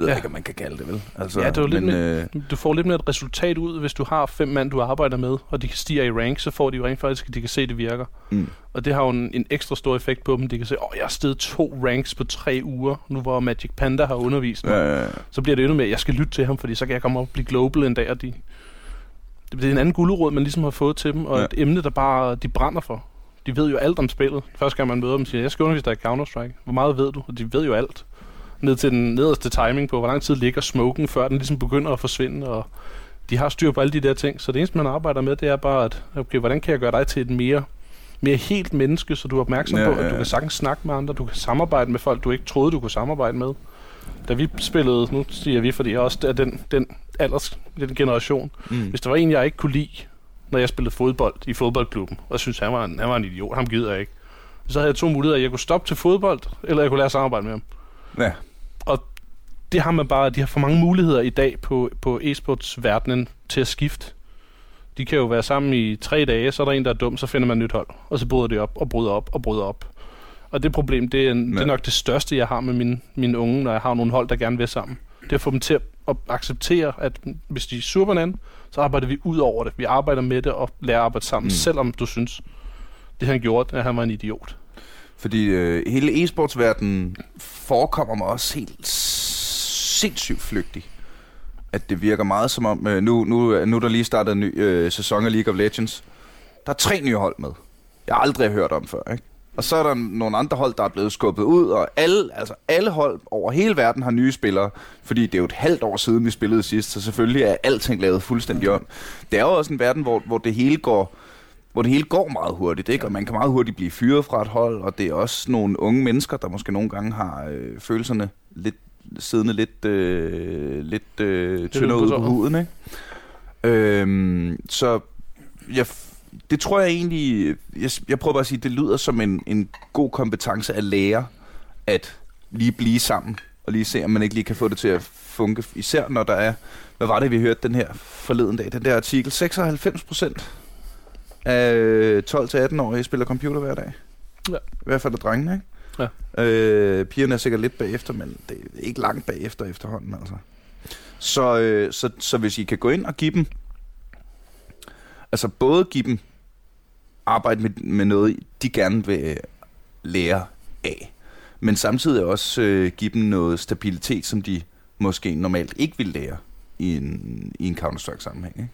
Ved Ja. ikke, om man kan kalde det, vel? Altså, Ja, det er lidt men, øh, Du får lidt mere et resultat ud, hvis du har fem mand, du arbejder med, og de kan stige i rank, så får de jo rent faktisk, at de kan se, at det virker. mm, Og det har jo en, en ekstra stor effekt på dem. De kan se, åh, oh, jeg har steget to ranks på tre uger, nu hvor Magic Panda har undervist mig. øh, Så bliver det endnu mere, jeg skal lytte til ham, fordi så kan jeg komme op og blive global en dag, og de... Det er en anden guldråd, man ligesom har fået til dem, og Ja. ja. et emne, der bare de brænder for. De ved jo alt om spillet. Første gang man møder dem, siger jeg skal undervise dig i Counter-Strike. Hvor meget ved du? Og de ved jo alt. Ned til den nederste timing på, hvor lang tid ligger smoken, før den ligesom begynder at forsvinde, og de har styr på alle de der ting. Så det eneste, man arbejder med, det er bare, at okay, hvordan kan jeg gøre dig til et mere, mere helt menneske, så du er opmærksom Ja, på, at ja, du kan sagtens snakke med andre, du kan samarbejde med folk, du ikke troede, du kunne samarbejde med. Da vi spillede, nu siger vi, fordi jeg også er den, den alders, den generation, mm, hvis der var en, jeg ikke kunne lide, når jeg spillede fodbold i fodboldklubben, og jeg synes, han var en, han var en idiot, ham gider jeg ikke. Så havde jeg to muligheder. Jeg kunne stoppe til fodbold, eller jeg kunne lære at samarbejde med ham. ja. Det har man bare, de har for mange muligheder i dag på, på e-sportsverdenen til at skifte. De kan jo være sammen i tre dage, så er der en, der er dum, så finder man et nyt hold. Og så bryder det op, og bryder op, og bryder op. Og det problem, det er, en, det er nok det største, jeg har med mine, mine unge, når jeg har nogle hold, der gerne vil sammen. Det er at få dem til at, at acceptere, at hvis de er sur på hinanden, så arbejder vi ud over det. Vi arbejder med det og lærer at arbejde sammen, Mm. mm. selvom du synes, det han gjorde, at han var en idiot. Fordi øh, hele e-sportsverdenen forekommer mig også helt sindssygt flygtig. At det virker meget som om, øh, nu, nu, øh, nu er der lige startet en ny øh, sæson af League of Legends. Der er tre nye hold med. Jeg har aldrig hørt om før, ikke? Og så er der nogle andre hold, der er blevet skubbet ud, og alle, altså alle hold over hele verden har nye spillere, fordi det er jo et halvt år siden, vi spillede sidst, så selvfølgelig er alting lavet fuldstændig om. Det er jo også en verden, hvor, hvor det hele går hvor det hele går meget hurtigt, ikke? og man kan meget hurtigt blive fyret fra et hold, og det er også nogle unge mennesker, der måske nogle gange har øh, følelserne lidt siddende lidt, øh, lidt øh, tyndere ud på huden. Ikke? Øhm, så jeg, det tror jeg egentlig, jeg, jeg prøver bare at sige, det lyder som en, en god kompetence at lære, at lige blive sammen, og lige se, om man ikke lige kan få det til at funke, især når der er, hvad var det, vi hørte den her forleden dag, den der artikel, 96 procent af 12-18-årige spiller computer hver dag. Ja. I hvert fald af drengene, ikke? Ja. Øh, pigerne er sikkert lidt bagefter, men det er ikke langt bagefter efterhånden, altså. Så, øh, så, så hvis I kan gå ind og give dem, altså både give dem arbejde med, med noget, de gerne vil lære af, men samtidig også øh, give dem noget stabilitet, som de måske normalt ikke vil lære i en, i en Counter-Strike sammenhæng. Ikke?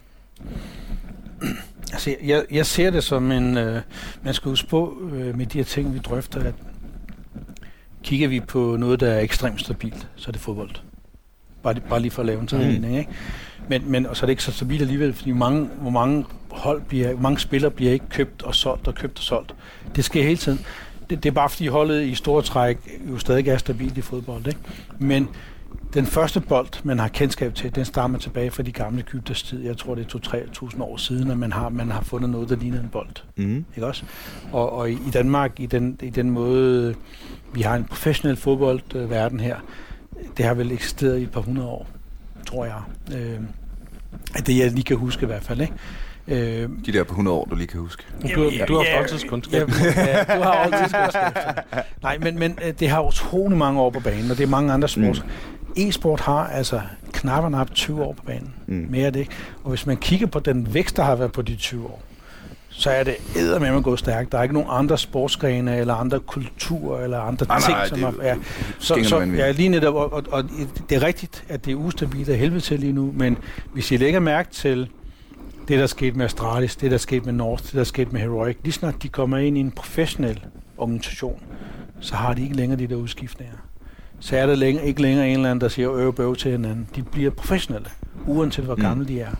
Altså, jeg, jeg ser det som en... Øh, man skal huske på øh, med de her ting, vi drøfter, at kigger vi på noget, der er ekstremt stabilt, så er det fodbold. Bare, bare lige for at lave en sammenligning, ikke? Men, men og så er det ikke så stabilt alligevel, fordi mange, hvor mange hold bliver, hvor mange spillere bliver ikke købt og solgt og købt og solgt. Det sker hele tiden. det, det er bare fordi holdet i store træk jo stadig er stabilt i fodbold. Ikke? Men den første bold, man har kendskab til, den stammer tilbage fra de gamle Egypters tid. Jeg tror, det er 2-3.000 år siden, at man har, man har fundet noget, der ligner en bold. Mm. Ikke også? Og, og i Danmark, i den, i den måde, vi har en professionel fodboldverden her, det har vel eksisteret i et par hundrede år, tror jeg. Øh, det jeg lige kan huske i hvert fald. Ikke? Øh, de der på 100 år, du lige kan huske. Du, ja, du har ja, oldtidskundskab. Ja, du har oldtidskundskab. Nej, men, men øh, det har utrolig mange år på banen, og det er mange andre sports. Mm. E-sport har altså knap og nap 20 år på banen. Mm. Mere det ikke. Og hvis man kigger på den vækst, der har været på de 20 år, så er det med at gå stærkt. Der er ikke nogen andre sportsgrene, eller andre kulturer, eller andre nej, ting, nej, som det, er... Ja. Så, så ja, lige netop, og, og, og, det er rigtigt, at det er ustabilt af helvede til lige nu, men hvis I lægger mærke til det, der er sket med Astralis, det, der er sket med North, det, der er sket med Heroic, lige snart de kommer ind i en professionel organisation, så har de ikke længere de der udskiftninger. Så er der længere, ikke længere en eller anden, der siger øv bøv til hinanden. De bliver professionelle, uanset hvor mm. gamle de er.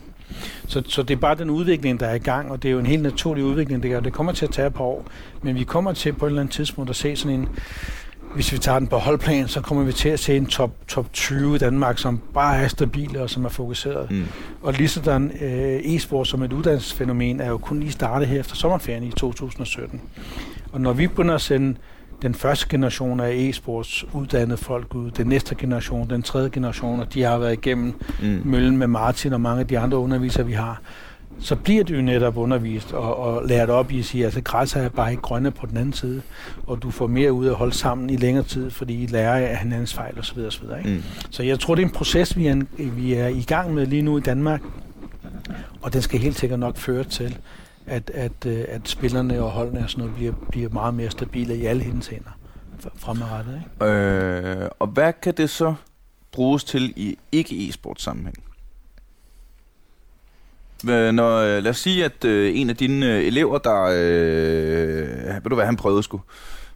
Så, så det er bare den udvikling, der er i gang, og det er jo en helt naturlig udvikling. Det, det kommer til at tage et par år, men vi kommer til på et eller andet tidspunkt at se sådan en hvis vi tager den på holdplan, så kommer vi til at se en top, top 20 i Danmark, som bare er stabile og som er fokuseret. Mm. Og lige sådan øh, e-sport som et uddannelsesfænomen er jo kun lige startet her efter sommerferien i 2017. Og når vi begynder at sende den første generation af e-sports uddannede folk ud, den næste generation, den tredje generation, og de har været igennem mm. møllen med Martin og mange af de andre undervisere, vi har, så bliver du jo netop undervist og, og lært op i at sige, at altså, græsser er bare ikke grønne på den anden side, og du får mere ud af at holde sammen i længere tid, fordi I lærer af hinandens fejl osv. osv. Ikke? Mm. Så jeg tror, det er en proces, vi er, vi er i gang med lige nu i Danmark, og den skal helt sikkert nok føre til, at, at, øh, at spillerne og holdene og sådan noget bliver, bliver meget mere stabile i alle hendes hænder fremadrettet. Ikke? Øh, og hvad kan det så bruges til i ikke-e-sport sammenhæng? Når, øh, lad os sige, at øh, en af dine øh, elever, der... Øh, ved du hvad, han prøvede sgu.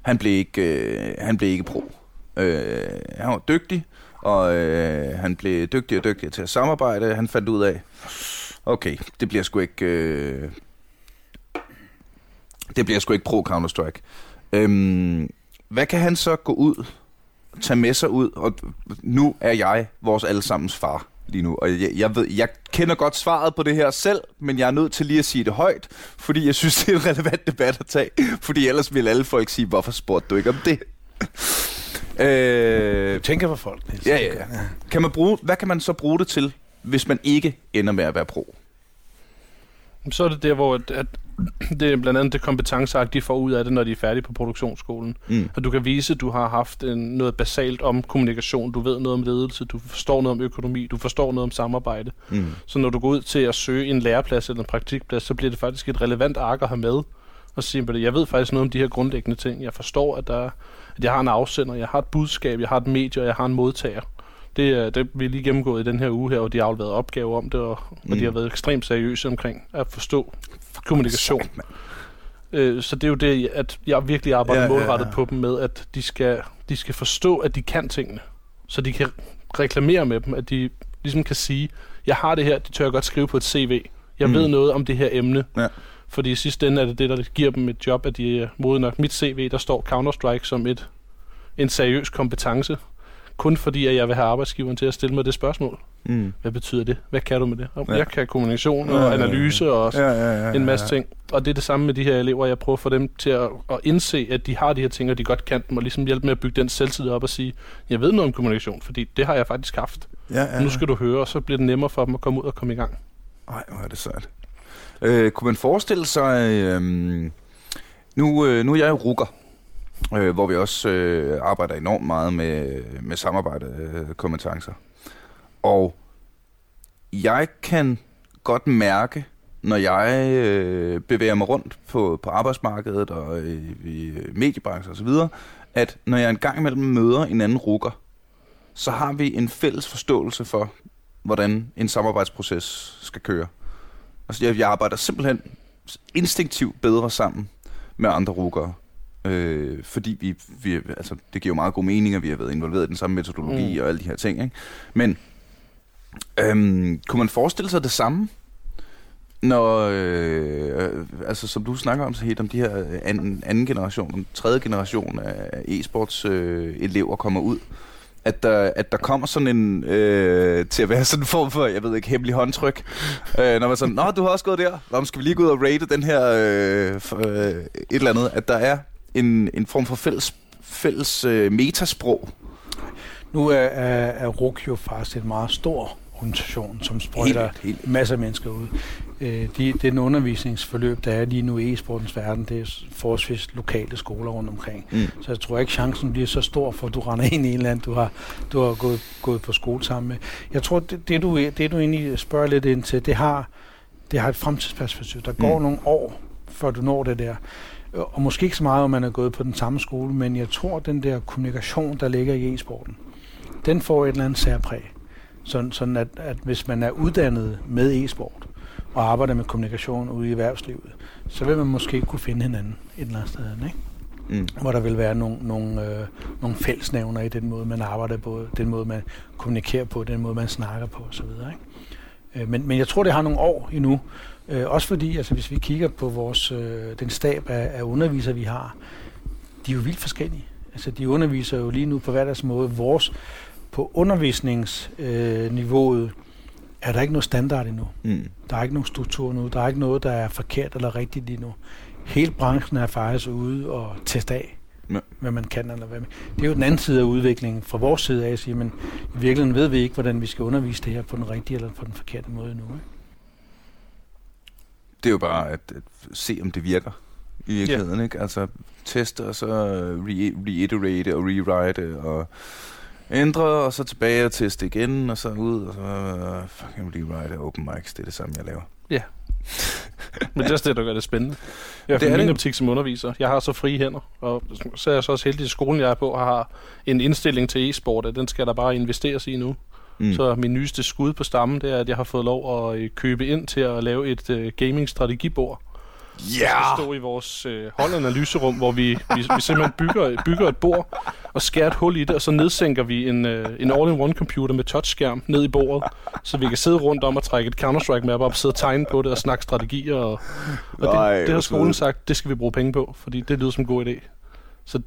Han blev ikke, øh, han blev ikke pro. Øh, han var dygtig, og øh, han blev dygtig og dygtig til at samarbejde. Han fandt ud af, okay, det bliver sgu ikke... Øh, det bliver sgu ikke pro Counter-Strike. Øhm, hvad kan han så gå ud, tage med sig ud, og nu er jeg vores allesammens far lige nu. Og jeg, jeg, ved, jeg kender godt svaret på det her selv, men jeg er nødt til lige at sige det højt, fordi jeg synes, *laughs* det er en relevant debat at tage. Fordi ellers vil alle folk sige, hvorfor spurgte du ikke om det? øh, du tænker på folk. Niels. Ja, ja, ja. Kan man bruge, hvad kan man så bruge det til, hvis man ikke ender med at være pro? Så er det der, hvor at, at *clears throat* det er blandt andet det kompetenceagt, de får ud af det, når de er færdige på produktionsskolen. Mm. At du kan vise, at du har haft en, noget basalt om kommunikation, du ved noget om ledelse, du forstår noget om økonomi, du forstår noget om samarbejde. Mm. Så når du går ud til at søge en læreplads eller en praktikplads, så bliver det faktisk et relevant ark at have med. Og sige, jeg ved faktisk noget om de her grundlæggende ting. Jeg forstår, at, der, at jeg har en afsender, jeg har et budskab, jeg har et medie, og jeg har en modtager. Det, det vi lige gennemgået i den her uge her, og de har afleveret opgaver om det, og, mm. og de har været ekstremt seriøse omkring at forstå kommunikation. Øh, så det er jo det, at jeg virkelig arbejder ja, målrettet ja, ja. på dem med, at de skal, de skal forstå, at de kan tingene. Så de kan reklamere med dem, at de ligesom kan sige, jeg har det her, det tør jeg godt skrive på et CV. Jeg mm. ved noget om det her emne. Ja. Fordi i sidste ende er det det, der giver dem et job, at de er modige nok. Mit CV, der står Counter-Strike som et, en seriøs kompetence kun fordi, at jeg vil have arbejdsgiveren til at stille mig det spørgsmål. Mm. Hvad betyder det? Hvad kan du med det? Ja. Jeg kan kommunikation og analyse og ja, ja, ja, en masse ting. Og det er det samme med de her elever. Jeg prøver at få dem til at, at indse, at de har de her ting, og de godt kan dem, og ligesom hjælpe med at bygge den selvtid op og sige, jeg ved noget om kommunikation, fordi det har jeg faktisk haft. Ja, ja, ja. Nu skal du høre, og så bliver det nemmere for dem at komme ud og komme i gang. Nej, hvor er det sejt. Øh, kunne man forestille sig... Øh, nu, øh, nu er jeg jo rukker øh, hvor vi også øh, arbejder enormt meget med, med samarbejdekompetencer. Øh, og jeg kan godt mærke, når jeg øh, bevæger mig rundt på, på arbejdsmarkedet og i, i mediebranchen osv., at når jeg engang imellem møder en anden rukker, så har vi en fælles forståelse for, hvordan en samarbejdsproces skal køre. Altså, jeg, jeg arbejder simpelthen instinktivt bedre sammen med andre rukkere. Øh, fordi vi, vi, altså, det giver jo meget god mening, at vi har været involveret i den samme metodologi mm. og alle de her ting. Ikke? Men øhm, kunne man forestille sig det samme Når, øh, altså som du snakker om, så helt om de her anden, anden generation, tredje generation af e-sports øh, elever kommer ud, at der, at der kommer sådan en, øh, til at være sådan en form for, jeg ved ikke, hemmelig håndtryk. Øh, når man sådan, nå, du har også gået der. Nå, skal vi lige gå ud og rate den her, øh, for, øh, et eller andet. At der er en, en form for fælles, fælles øh, metasprog. Nu er, er, er RUK jo faktisk en meget stor organisation, som sprøjter Helt, helt. masser af mennesker ud. Øh, de, den undervisningsforløb, der er lige nu i e-sportens verden, det er forholdsvis lokale skoler rundt omkring. Mm. Så jeg tror ikke, chancen bliver så stor, for at du render ind i en eller anden, du har, du har gået, gået på skole sammen med. Jeg tror, det, det, du, det du egentlig spørger lidt ind til, det har, det har et fremtidsperspektiv. Der går Mm. nogle år, før du når det der. Og måske ikke så meget, om man er gået på den samme skole, men jeg tror, den der kommunikation, der ligger i e-sporten, den får et eller andet særpræg. Sådan, sådan at, at hvis man er uddannet med e-sport og arbejder med kommunikation ude i erhvervslivet, så vil man måske kunne finde hinanden et eller andet sted, ikke? Mm. hvor der vil være nogle, nogle, øh, nogle fællesnævner i den måde, man arbejder på, den måde, man kommunikerer på, den måde, man snakker på osv. Ikke? Øh, men, men jeg tror, det har nogle år endnu. Øh, også fordi, altså, hvis vi kigger på vores, øh, den stab af, af undervisere, vi har, de er jo vildt forskellige. Altså, de underviser jo lige nu på hver deres måde. Vores, på undervisningsniveauet, øh, er der ikke noget standard endnu. Mm. Der er ikke nogen struktur nu. Der er ikke noget, der er forkert eller rigtigt lige nu. Hele branchen er faktisk ude og teste af, Ja. hvad man kan eller hvad man... Det er jo den anden side af udviklingen fra vores side af at sige, men i virkeligheden ved vi ikke, hvordan vi skal undervise det her på den rigtige eller på den forkerte måde nu. Ikke? Det er jo bare at, at se, om det virker i virkeligheden, ikke? Altså teste, og så re- reiterate og rewrite, og ændre, og så tilbage og teste igen, og så ud, og så uh, fucking rewrite og open mics, det er det samme, jeg laver. *laughs* Men det er også det, der gør det spændende. Jeg Det er er det. min optik som underviser. Jeg har så frie hænder, og så er jeg så også heldig, at skolen, jeg er på, har en indstilling til e-sport, at den skal der bare investeres i nu. Mm. Så min nyeste skud på stammen, det er, at jeg har fået lov at øh, købe ind til at lave et uh, gaming-strategibord. Ja! skal stå i vores øh, holdanalyserum, hvor vi, vi, vi simpelthen bygger, bygger et bord og skærer et hul i det, og så nedsænker vi en, øh, en all-in-one computer med touchskærm ned i bordet, så vi kan sidde rundt om og trække et Counter-Strike map op og sidde og tegne på det og snakke strategier. Og, og Nej, det, det har skolen sagt, det skal vi bruge penge på, fordi det lyder som en god idé. Så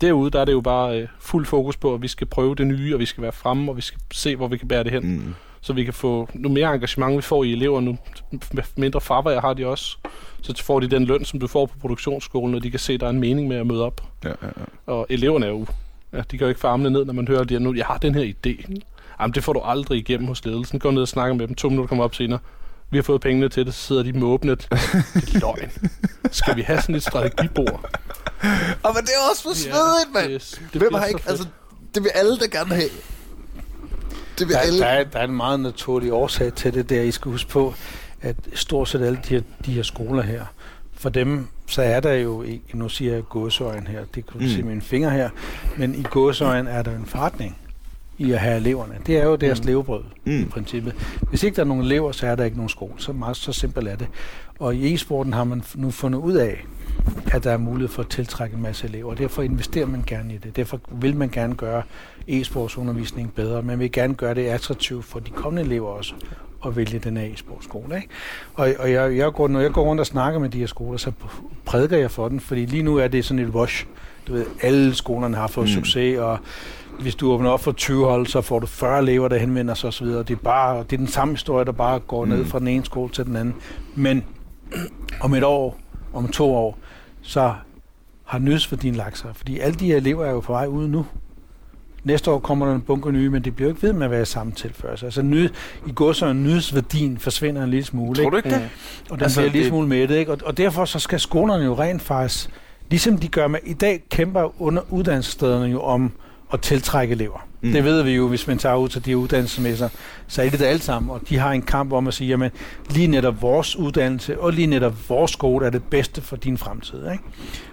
derude, der er det jo bare øh, fuld fokus på, at vi skal prøve det nye, og vi skal være fremme, og vi skal se, hvor vi kan bære det hen Mm. så vi kan få nu mere engagement, vi får i elever nu. Mindre fravær har de også. Så får de den løn, som du får på produktionsskolen, og de kan se, at der er en mening med at møde op. Ja, ja, ja. Og eleverne er jo... Ja, de kan jo ikke få armene ned, når man hører, at de nu, jeg har den her idé. Jamen, det får du aldrig igennem hos ledelsen. Gå ned og snakke med dem. To minutter kommer op senere. Vi har fået pengene til det, så sidder de måbende. Det er *laughs* løgn. Skal vi have sådan et strategibord? Og men det er også for svedigt, mand! det, det Hvem har ikke, altså, det vil alle da gerne have. Det vil Der, alle. der, er, der er en meget naturlig årsag til det der. I skal huske på, at stort set alle de her, de her skoler her, for dem, så er der jo ikke, nu siger jeg gåsøjen her, det kan du Mm. mm. se mine fingre her, men i gåsøjen er der en forretning i at have eleverne. Det er jo deres Mm. mm. levebrød i Mm. princippet. Hvis ikke der er nogen elever, så er der ikke nogen skole. Så meget så simpelt er det. Og i e-sporten har man nu fundet ud af, at der er mulighed for at tiltrække en masse elever. Derfor investerer man gerne i det. Derfor vil man gerne gøre e-sportsundervisning bedre. Man vil gerne gøre det attraktivt for de kommende elever også at vælge den her e-sportskole. Ikke? Og, og jeg, jeg går, når jeg går rundt og snakker med de her skoler, så prædiker jeg for den, fordi lige nu er det sådan et rush. Du ved, alle skolerne har fået mm. succes, og hvis du åbner op for 20 hold, så får du 40 elever, der henvender sig osv. Det er, bare, det er den samme historie, der bare går Mm. ned fra den ene skole til den anden. Men om et år, om to år, så har nyhedsværdien lagt sig. Fordi alle de her elever er jo på vej ud nu. Næste år kommer der en bunke nye, men det bliver jo ikke ved med at være samme tilførsel. Altså ny, i går så nyhedsværdien forsvinder en lille smule. Tror ikke? du ikke det? Og den Altså, bliver en lille det- smule mættet, ikke? Og, og derfor så skal skolerne jo rent faktisk, ligesom de gør med, i dag kæmper under uddannelsesstederne jo om at tiltrække elever. Mm. Det ved vi jo, hvis man tager ud til de uddannelsesmesser, så er det det alle sammen, og de har en kamp om at sige, jamen lige netop vores uddannelse og lige netop vores skole er det bedste for din fremtid. Ikke?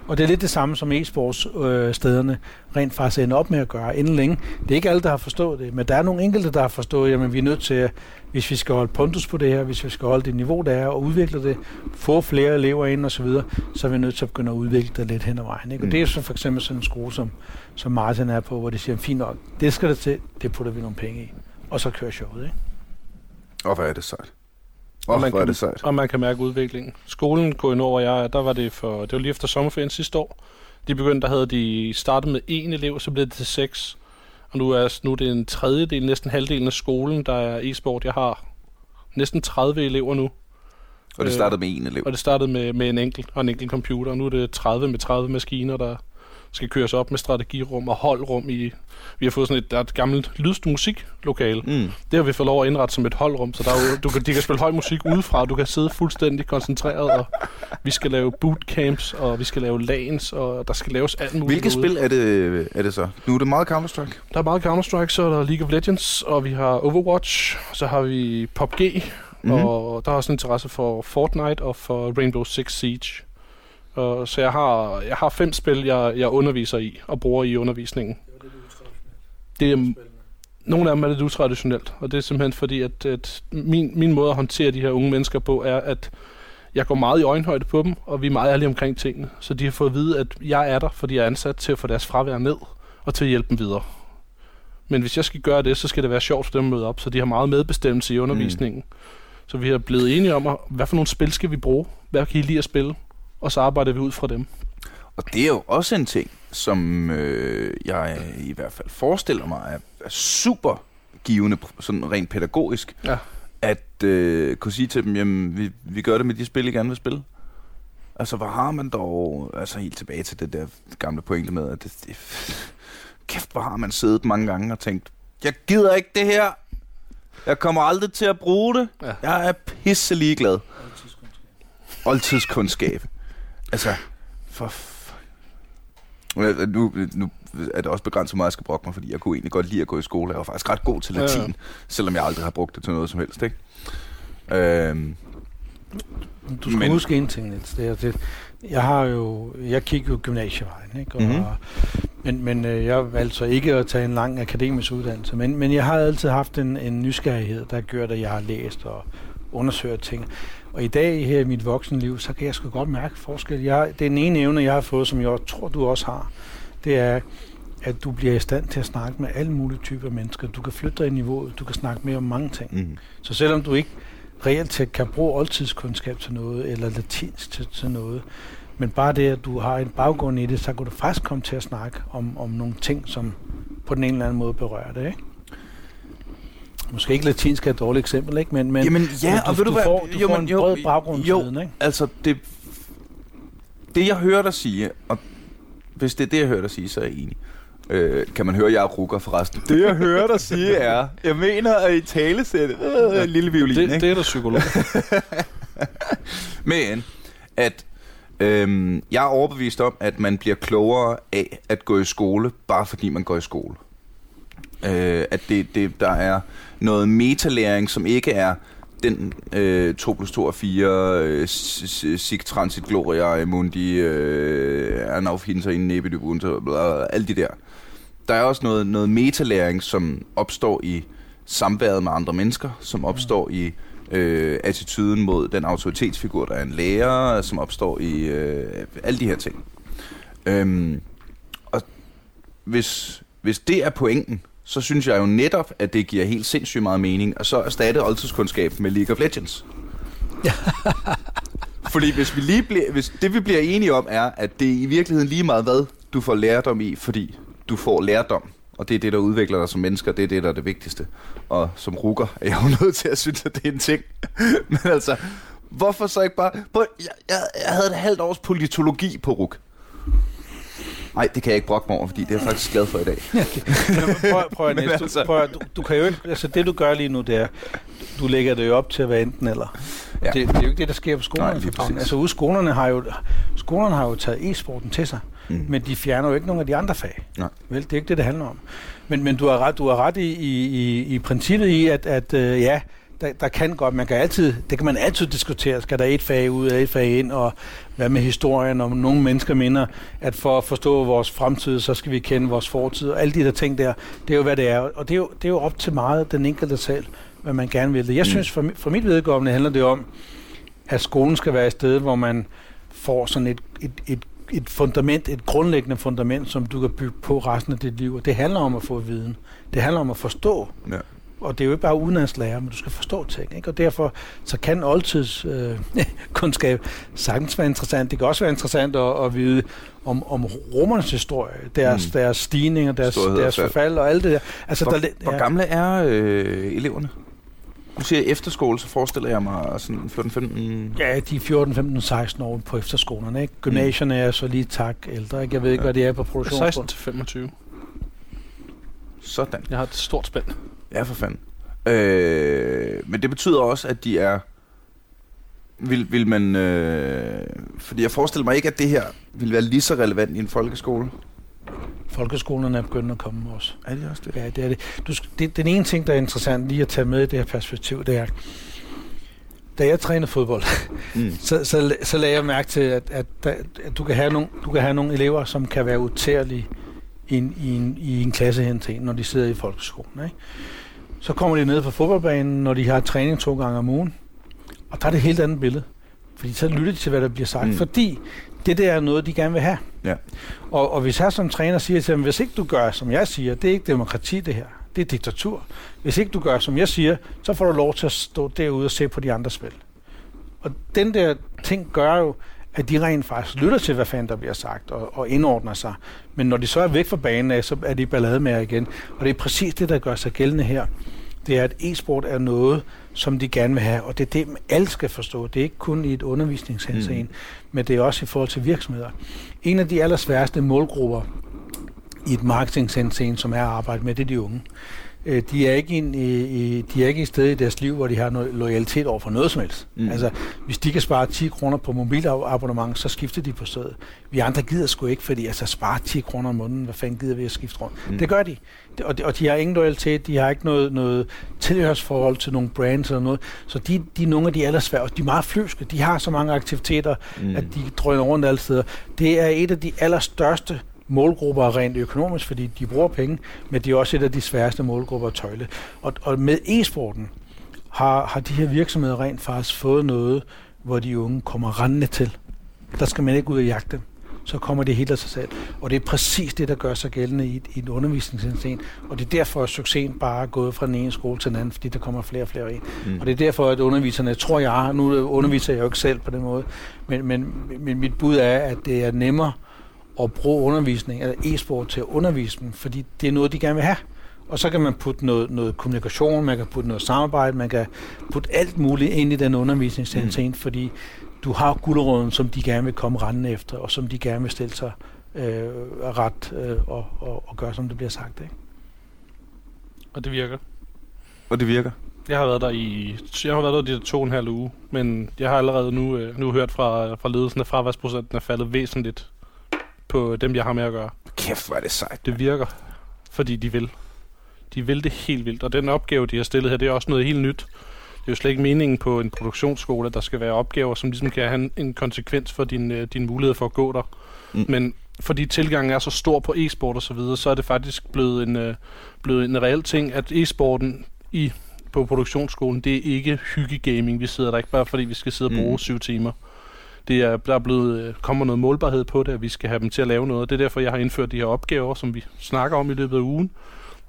Og det er lidt det samme som e-sportsstederne øh, stederne rent faktisk ender op med at gøre inden længe. Det er ikke alle, der har forstået det, men der er nogle enkelte, der har forstået, jamen vi er nødt til, at, hvis vi skal holde pondus på det her, hvis vi skal holde det niveau, der er, og udvikle det, få flere elever ind og så videre, så er vi nødt til at begynde at udvikle det lidt hen ad vejen. Ikke? Og Mm. det er så for eksempel sådan en skole, som, som Martin er på, hvor de siger, fint nok, det skal det til, det putter vi nogle penge i. Og så kører showet, ikke? Og hvad er det sejt? Åh, man hvor er kan- det sejt. og man kan mærke udviklingen. Skolen, KNO, hvor jeg er, der var det for, det var lige efter sommerferien sidste år. De begyndte, der havde de startet med én elev, så blev det til seks. Og nu er, nu er det en tredjedel, næsten halvdelen af skolen, der er e-sport. Jeg har næsten 30 elever nu, Og det øh, startede med en elev. og det startede med, med en enkelt og en enkelt computer. Og nu er det 30 med 30 maskiner, der skal køres op med strategirum og holdrum i... Vi har fået sådan et, der er et gammelt lydmusiklokale. Mm. Det har vi fået lov at indrette som et holdrum, så der er jo, du kan, de kan spille høj musik udefra, og du kan sidde fuldstændig koncentreret, og vi skal lave bootcamps, og vi skal lave lanes, og der skal laves alt muligt. Hvilke spil er det, er det så? Nu er det meget Counter-Strike. Der er meget Counter-Strike, så er der League of Legends, og vi har Overwatch, så har vi PUBG, mm-hmm. og der er også en interesse for Fortnite og for Rainbow Six Siege. Og, så jeg har, jeg har fem spil, jeg, jeg underviser i og bruger i undervisningen. Det er, nogle af dem er lidt utraditionelt, og det er simpelthen fordi, at, at min, min måde at håndtere de her unge mennesker på, er, at jeg går meget i øjenhøjde på dem, og vi er meget ærlige omkring tingene. Så de har fået at vide, at jeg er der, fordi jeg er ansat til at få deres fravær ned, og til at hjælpe dem videre. Men hvis jeg skal gøre det, så skal det være sjovt for dem at møde op, så de har meget medbestemmelse i undervisningen. Mm. Så vi er blevet enige om, at, hvad for nogle spil skal vi bruge? Hvad kan I lide at spille? Og så arbejder vi ud fra dem. Og det er jo også en ting, som øh, jeg i hvert fald forestiller mig er, er super givende, sådan rent pædagogisk, Ja. at øh, kunne sige til dem, jamen, vi, vi gør det med de spil, I gerne vil spille. Altså, hvor har man dog, altså helt tilbage til det der gamle pointe med, at det, det, kæft, hvor har man siddet mange gange og tænkt, jeg gider ikke det her, jeg kommer aldrig til at bruge det, Ja. jeg er pisse ligeglad. Oldtidskundskab. Altså, for f- Øh, nu, nu er det også begrænset, hvor meget jeg skal brokke mig, fordi jeg kunne egentlig godt lide at gå i skole. Jeg var faktisk ret god til Ja, ja. latin, selvom jeg aldrig har brugt det til noget som helst. Ikke? Øhm, Du skal Men- huske en ting, Niels. Det er, det, jeg har jo, jeg kiggede jo gymnasievejen, ikke? Og, Mhm. mm-hmm. men, men øh, jeg valgte så ikke at tage en lang akademisk uddannelse, men, men jeg har altid haft en, en nysgerrighed, der gør, at jeg har læst og undersøgt ting. Og i dag her i mit voksenliv, så kan jeg sgu godt mærke forskel. Jeg, det er den ene evne, jeg har fået, som jeg tror, du også har. Det er, at du bliver i stand til at snakke med alle mulige typer mennesker. Du kan flytte dig i niveauet, du kan snakke mere om mange ting. mm. Så selvom du ikke reelt set kan bruge oldtidskundskab til noget, eller latinsk til, til noget, men bare det, at du har en baggrund i det, så kan du faktisk komme til at snakke om, om nogle ting, som på den ene eller anden måde berører det, ikke? Måske ikke latinsk er et dårligt eksempel, ikke? Men, men, Jamen ja, men og ved du hvad? får, du Jo, får en jo, bred baggrundsviden, jo, ikke? altså det, det jeg hører dig sige, og hvis det er det, jeg hører dig sige, så er jeg enig. Øh, kan man høre, at jeg er rukker forresten? Det, jeg hører dig sige, *laughs* er, jeg mener, at i talesætte, øh, en lille violin, Det, ikke? det er der psykolog. *laughs* Men at øhm, jeg er overbevist om, at man bliver klogere af at gå i skole, bare fordi man går i skole. Øh, at det, det, der er noget metalæring, som ikke er den øh, 2 plus 2 er 4, øh, sig transit gloria, mundi, øh, ernauf hinter in nebidubunter, alle de der. Der er også noget, noget metalæring, som opstår i samværet med andre mennesker, som opstår i øh, attituden mod den autoritetsfigur, der er en lærer, som opstår i øh, alle de her ting. Øhm, og hvis, hvis det er pointen, så synes jeg jo netop, at det giver helt sindssygt meget mening, at så erstatte oldtidskundskab med League of Legends. *laughs* fordi hvis, vi lige bliver, hvis det vi bliver enige om er, at det er i virkeligheden lige meget hvad du får lærdom i, fordi du får lærdom. Og det er det, der udvikler dig som mennesker, det er det, der er det vigtigste. Og som rukker er jeg jo *laughs* nødt til at synes, at det er en ting. *laughs* Men altså, hvorfor så ikke bare... Jeg, jeg, jeg havde et halvt års politologi på ruk. Nej, det kan jeg ikke brokke mig over, fordi det er jeg faktisk glad for i dag. *laughs* Jamen, prøv, prøv, *laughs* Men du, altså- prøv, du, du kan jo ikke, altså det du gør lige nu, det er, du lægger det jo op til at være enten eller. Ja. Det, det, er jo ikke det, der sker på skolerne. Nej, altså ude skolerne har jo, skolerne har jo taget e-sporten til sig, mm. men de fjerner jo ikke nogen af de andre fag. Nej. Vel, det er ikke det, det handler om. Men, men du har ret, du har ret i, i, i, i princippet i, at, at øh, ja, der, der kan godt, man kan altid, det kan man altid diskutere, skal der et fag ud og et fag ind, og hvad med historien, og nogle mennesker minder, at for at forstå vores fremtid, så skal vi kende vores fortid, og alle de der ting der, det er jo, hvad det er. Og det er jo, det er jo op til meget den enkelte selv, hvad man gerne vil. Jeg Mm. synes, for, for mit vedkommende handler det om, at skolen skal være et sted, hvor man får sådan et, et, et, et fundament, et grundlæggende fundament, som du kan bygge på resten af dit liv. Og det handler om at få viden. Det handler om at forstå, Ja. Og det er jo ikke bare udenlandslærer, men du skal forstå ting. Ikke? Og derfor så kan oldtids øh, *laughs* sagtens være interessant. Det kan også være interessant at, at vide om, om romernes historie, deres, mm. deres stigninger, deres, Storhed deres fald. forfald og alt det der. Altså, Hvor, der, hvor gamle er øh, eleverne? Nu siger efterskole, så forestiller jeg mig sådan 14-15... Ja, de er 14, 15, 16 år på efterskolerne. Ikke? Gymnasierne er så lige tak ældre. Ikke? Jeg ved ikke, Ja. hvad det er på 16 produktionsskolen. til 25. Sådan. Jeg har et stort spænd. Ja, for fanden. Øh, men det betyder også, at de er... Vil, vil man... Øh, fordi jeg forestiller mig ikke, at det her vil være lige så relevant i en folkeskole. Folkeskolerne er begyndt at komme også. Er det også det? Ja, det er det. Du, det. Den ene ting, der er interessant lige at tage med i det her perspektiv, det er, da jeg trænede fodbold, *laughs* Mm. så, så, så lagde jeg mærke til, at, at, der- at du, kan have nogle, du kan have nogle elever, som kan være utærlige i en, i en, i en klasse hen til en, når de sidder i folkeskolen. Ikke? Så kommer de ned på fodboldbanen, når de har træning to gange om ugen, og der er det et helt andet billede. Fordi så lytter de til, hvad der bliver sagt. Mm. Mm. Fordi det der er noget, de gerne vil have. Ja. Og, og hvis jeg som træner siger til dem, hvis ikke du gør, som jeg siger, det er ikke demokrati det her, det er diktatur. Hvis ikke du gør, som jeg siger, så får du lov til at stå derude og se på de andre spil. Og den der ting gør jo, at de rent faktisk lytter til, hvad fanden der bliver sagt, og, og indordner sig. Men når de så er væk fra banen af, så er de ballade med igen. Og det er præcis det, der gør sig gældende her. Det er, at e-sport er noget, som de gerne vil have, og det er det, alle skal forstå. Det er ikke kun i et undervisningshensyn, mm. men det er også i forhold til virksomheder. En af de allersværeste målgrupper i et marketingshensyn, som er at arbejde med, det er de unge. Øh, De er, ikke en- i, i- de er ikke et sted i deres liv, hvor de har noget loyalitet over for noget som helst. Mm. Altså, hvis de kan spare 10 kroner på mobilabonnement, så skifter de på stedet. Vi andre gider sgu ikke, fordi altså spare 10 kroner om måneden, hvad fanden gider vi at skifte rundt? Mm. Det gør de. Og de, og de har ingen loyalitet, de har ikke noget, noget tilhørsforhold til nogle brands eller noget. Så de, de er nogle af de allersværste. De er meget flyvske. De har så mange aktiviteter, mm. at de drøner rundt alle steder. Det er et af de allerstørste målgrupper rent økonomisk, fordi de bruger penge, men det er også et af de sværeste målgrupper at tøjle. Og, og med e-sporten har, har de her virksomheder rent faktisk fået noget, hvor de unge kommer rendende til. Der skal man ikke ud og jagte dem. Så kommer det helt af sig selv. Og det er præcis det, der gør sig gældende i, et- i en undervisningsinstitution. Og det er derfor, at succesen bare er gået fra den ene skole til den anden, fordi der kommer flere og flere ind. Mm. Og det er derfor, at underviserne, tror jeg, nu underviser jeg jo ikke selv på den måde, men, men, men mit bud er, at det er nemmere at bruge undervisning, eller e-sport til at undervise dem, fordi det er noget, de gerne vil have. Og så kan man putte noget, noget kommunikation, man kan putte noget samarbejde, man kan putte alt muligt ind i den undervisningsinstitution, mm. fordi du har guldråden, som de gerne vil komme rendende efter, og som de gerne vil stille sig øh, ret øh, og, og, og gøre, som det bliver sagt. Ikke? Og det virker. Og det virker. Jeg har været der i jeg har været der de to og en halv uge, men jeg har allerede nu, øh, nu hørt fra, fra ledelsen, at fraværsprocenten er faldet væsentligt på dem, jeg har med at gøre. Kæft, hvor er det sejt. Det virker, fordi de vil. De vil det helt vildt, og den opgave, de har stillet her, det er også noget helt nyt. Det er jo slet ikke meningen på en produktionsskole, at der skal være opgaver, som ligesom kan have en, en konsekvens for din, øh, din mulighed for at gå der. Mm. Men fordi tilgangen er så stor på e-sport og så videre, så er det faktisk blevet en, øh, blevet en reel ting, at e-sporten i, på produktionsskolen, det er ikke hyggegaming. Vi sidder der ikke bare, fordi vi skal sidde og bruge mm. syv timer. Det er, der er blevet, øh, kommer noget målbarhed på det, at vi skal have dem til at lave noget. Det er derfor, jeg har indført de her opgaver, som vi snakker om i løbet af ugen.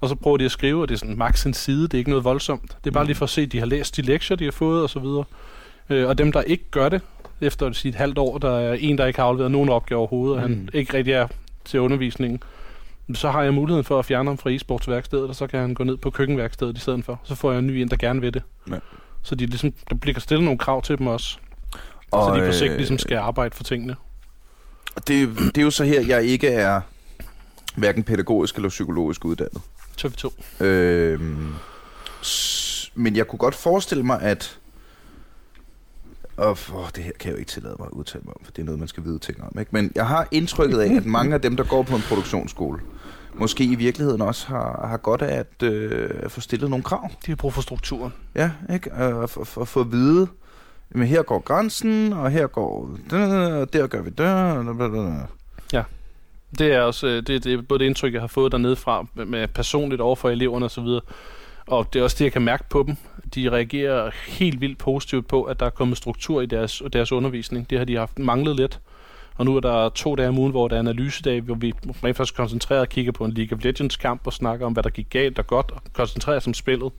Og så prøver de at skrive, og det er sådan max en side, det er ikke noget voldsomt. Det er bare lige for at se, at de har læst de lektier, de har fået og så videre. Øh, og dem, der ikke gør det, efter et halvt år, der er en, der ikke har afleveret nogen opgave overhovedet, og Mm. han ikke rigtig er til undervisningen, så har jeg muligheden for at fjerne ham fra e-sportsværkstedet, og så kan han gå ned på køkkenværkstedet i stedet for. Så får jeg en ny en, der gerne vil det. Ja. Så de ligesom, der bliver stillet nogle krav til dem også, Og, så de på sigt øh, ligesom skal arbejde for tingene. det, det er jo så her, jeg ikke er hverken pædagogisk eller psykologisk uddannet. TV2. Øhm, s- men jeg kunne godt forestille mig, at... Og oh, det her kan jeg jo ikke tillade mig at udtale mig om, for det er noget, man skal vide ting om. Ikke? Men jeg har indtrykket af, at mange af dem, der går på en produktionsskole, måske i virkeligheden også har, har godt af at, øh, få stillet nogle krav. De har brug for strukturen. Ja, ikke? Øh, At få- få- få at vide, men her går grænsen, og her går... Og der gør vi der. Ja. Det er også øh, det, det er både det indtryk, jeg har fået dernede fra med- personligt over for eleverne osv., og det er også det, jeg kan mærke på dem. De reagerer helt vildt positivt på, at der er kommet struktur i deres, deres undervisning. Det har de haft manglet lidt. Og nu er der to dage om ugen, hvor der er analysedag, hvor vi rent faktisk koncentrerer og kigger på en League of Legends kamp og snakker om, hvad der gik galt og godt, og koncentrerer os om spillet.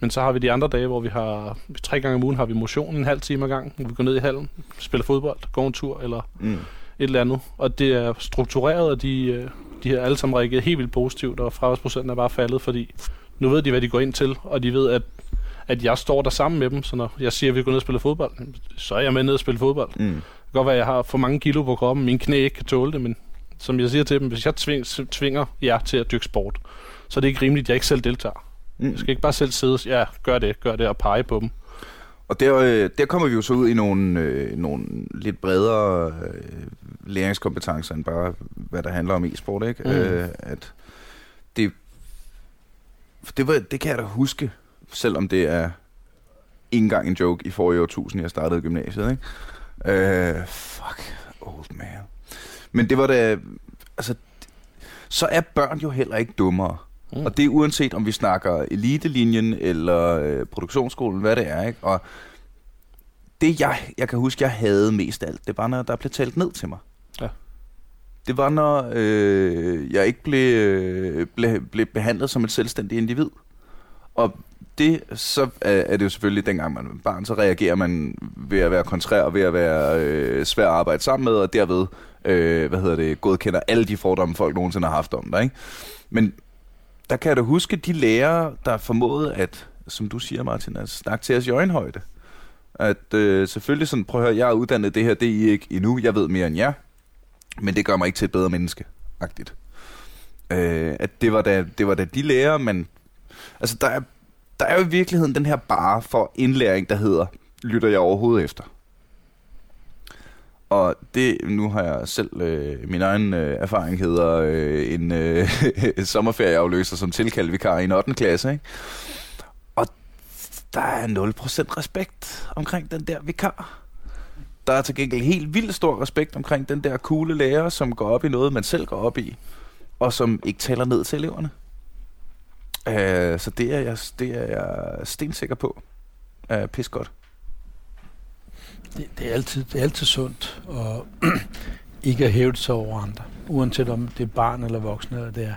Men så har vi de andre dage, hvor vi har tre gange om ugen har vi motion en halv time ad gang. Vi går ned i hallen, spiller fodbold, går en tur eller Mm. et eller andet. Og det er struktureret, og de, øh, de har alle sammen reageret helt vildt positivt, og fraværsprocenten er bare faldet, fordi nu ved de, hvad de går ind til, og de ved, at, at jeg står der sammen med dem, så når jeg siger, at vi går ned og spiller fodbold, så er jeg med ned og spille fodbold. Mm. Det kan godt være, at jeg har for mange kilo på kroppen, mine knæ ikke kan tåle det, men som jeg siger til dem, hvis jeg tving, tvinger jer til at dyrke sport, så er det ikke rimeligt, at jeg ikke selv deltager. Mm. Jeg skal ikke bare selv sidde og ja, gør det, gør det, og pege på dem. Og der, øh, der kommer vi jo så ud i nogle, øh, nogle lidt bredere øh, læringskompetencer end bare, hvad der handler om e-sport, ikke? Mm. Øh, at det, det, var, det kan jeg da huske, selvom det er ikke engang en joke i forrige årtusind, jeg startede gymnasiet, ikke? Øh, fuck, old man. Men det var da, altså, så er børn jo heller ikke dummere. Mm. Og det er uanset om vi snakker elitelinjen eller øh, produktionsskolen, hvad det er, ikke? Og det jeg, jeg kan huske, jeg havde mest alt, det var, når der blev talt ned til mig. Ja. Det var, når øh, jeg ikke blev, øh, blev, blev behandlet som et selvstændigt individ. Og det, så er, er det jo selvfølgelig, dengang man er barn, så reagerer man ved at være kontrær, og ved at være øh, svær at arbejde sammen med, og derved, øh, hvad hedder det, godkender alle de fordomme, folk nogensinde har haft om dig, ikke? Men der kan jeg da huske de lærere, der formåede at, som du siger Martin, at snakke til os i øjenhøjde. At øh, selvfølgelig sådan, prøv at høre, jeg er uddannet det her, det er I ikke endnu, jeg ved mere end jer, men det gør mig ikke til et bedre menneske, agtigt. Øh, at det var, da, det var da de lærere, men altså der er, der er jo i virkeligheden den her bare for indlæring, der hedder, lytter jeg overhovedet efter? Og det, nu har jeg selv, øh, min egen øh, erfaring hedder øh, en øh, *laughs* sommerferieafløser som tilkaldvikar i en 8. klasse, ikke? Og der er 0% respekt omkring den der vikar. Der er til gengæld helt vildt stor respekt omkring den der coole lærer, som går op i noget, man selv går op i, og som ikke taler ned til eleverne. Øh, så det er, jeg, det er jeg stensikker på. Er pis godt. Det, det, er altid, det er altid sundt at *clears throat* ikke at hæve sig over andre, uanset om det er barn eller voksen eller det er.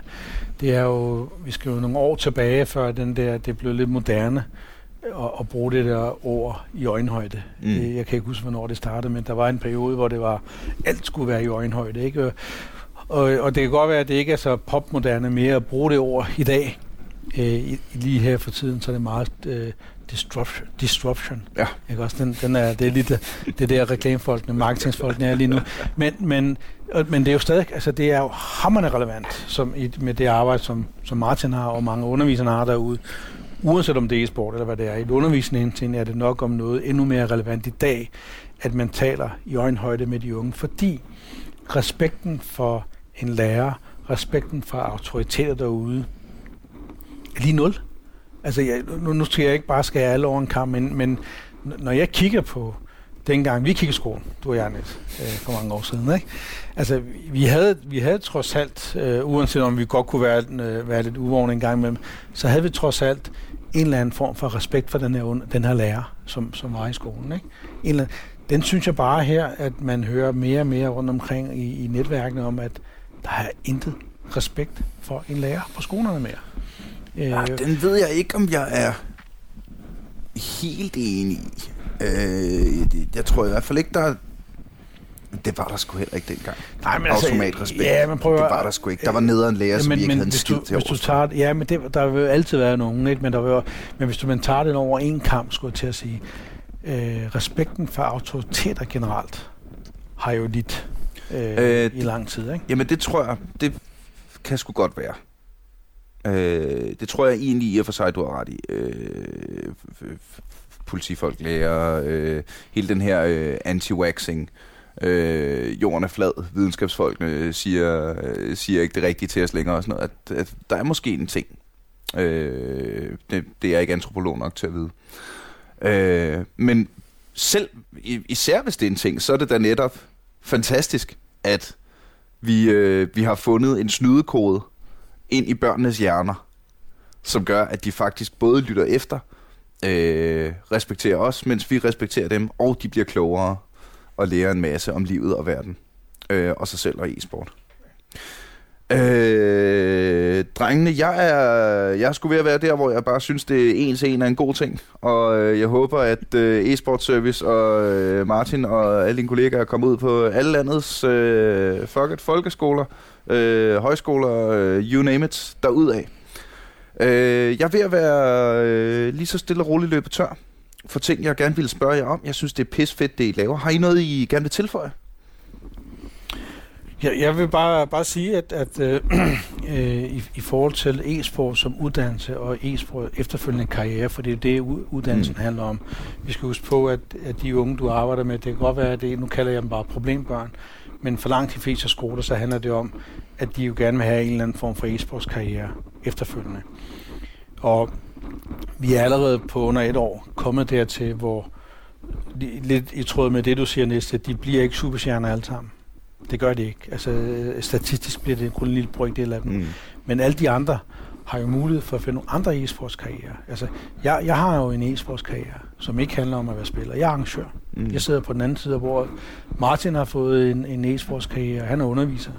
Det er jo, vi skal jo nogle år tilbage, før den der, det blev lidt moderne at, at bruge det der ord i øjenhøjde. Mm. Mm. Jeg kan ikke huske, hvornår det startede, men der var en periode, hvor det var, alt skulle være i øjenhøjde. Ikke? Og, og det kan godt være, at det ikke er så popmoderne mere at bruge det ord i dag. Øh, lige her for tiden, så er det meget øh, disruption. disruption. Ja. Ikke også? Den, den er, det er lidt det, det der reklamefolkene, marketingsfolkene er lige nu. Men, men, men det er jo stadig, altså det er jo hammerne relevant som i, med det arbejde, som, som Martin har og mange undervisere har derude. Uanset om det er e-sport eller hvad det er. I et undervisning er det nok om noget endnu mere relevant i dag, at man taler i øjenhøjde med de unge, fordi respekten for en lærer, respekten for autoriteter derude, er lige nul. Altså, jeg, nu, nu skal jeg ikke bare skære alle over en kamp, men, men når jeg kigger på dengang vi kiggede skolen, du og jeg, Niels, øh, for mange år siden, ikke? Altså, vi havde, vi havde trods alt, øh, uanset om vi godt kunne være, øh, være lidt uvågne en gang imellem, så havde vi trods alt en eller anden form for respekt for den her, den her lærer, som, som var i skolen. Ikke? En eller anden, den synes jeg bare her, at man hører mere og mere rundt omkring i, i netværkene om, at der er intet respekt for en lærer på skolerne mere. Øh, Ah, den ved jeg ikke, om jeg er helt enig i. Øh, det- jeg tror i hvert fald ikke, der er... Det var der sgu heller ikke dengang. Nej, men Automatrespekt. Ja, men prøv Det at- var der sgu ikke. Der var nederen læger, som men, vi ikke men havde en skid du, til hvis du tager, det- Ja, men det, der vil jo altid være nogen, ikke? Men, der vil, men hvis du man tager den over en kamp, skulle jeg til at sige, øh, respekten for autoriteter generelt har jo lidt øh, Øh, øh, i lang tid, ikke? Jamen det tror jeg, det kan sgu godt være. Øh, det tror jeg egentlig i og for sig, du har ret i. Øh, politifolk, læger, øh, hele den her øh, anti-waxing, øh, jorden er flad, videnskabsfolkene siger, øh, siger ikke det rigtige til os længere og sådan noget, at, at der er måske en ting. Øh, det, det er jeg ikke antropolog nok til at vide. Øh, men selv, i- især hvis det er en ting, så er det da netop fantastisk, at vi, øh, vi har fundet en snydekode ind i børnenes hjerner, som gør, at de faktisk både lytter efter, øh, respekterer os, mens vi respekterer dem, og de bliver klogere og lærer en masse om livet og verden, øh, og sig selv og e-sport. Øh, drengene, jeg er, jeg er sgu ved at være der, hvor jeg bare synes, det er en til en er en god ting. Og øh, jeg håber, at øh, e-sport service og øh, Martin og alle dine kollegaer er kommet ud på alle landets øh, fuck folkeskoler, øh, højskoler, øh, you name it, derudad. Øh, jeg er ved at være øh, lige så stille og roligt løbet tør for ting, jeg gerne ville spørge jer om. Jeg synes, det er pis fedt, det I laver. Har I noget, I gerne vil tilføje? Ja, jeg vil bare, bare sige, at, at øh, *clears throat* øh, i, i forhold til e-sport som uddannelse og e-sport efterfølgende karriere, for det er det, uddannelsen mm. handler om. Vi skal huske på, at, at de unge, du arbejder med, det kan godt være, at det, nu kalder jeg dem bare problembørn, men for langt de fleste skoler, så handler det om, at de jo gerne vil have en eller anden form for e-sports karriere efterfølgende. Og vi er allerede på under et år kommet dertil, hvor lidt i tråd med det, du siger næste, de bliver ikke superstjerner alle sammen. Det gør det ikke. Altså, statistisk bliver det kun en lille brøkdel af dem. Mm. Men alle de andre har jo mulighed for at finde nogle andre e-sportskarrierer. Altså, jeg, jeg har jo en e-sportskarriere, som ikke handler om at være spiller. Jeg er arrangør. Mm. Jeg sidder på den anden side, hvor Martin har fået en, en e-sportskarriere. Han er underviser.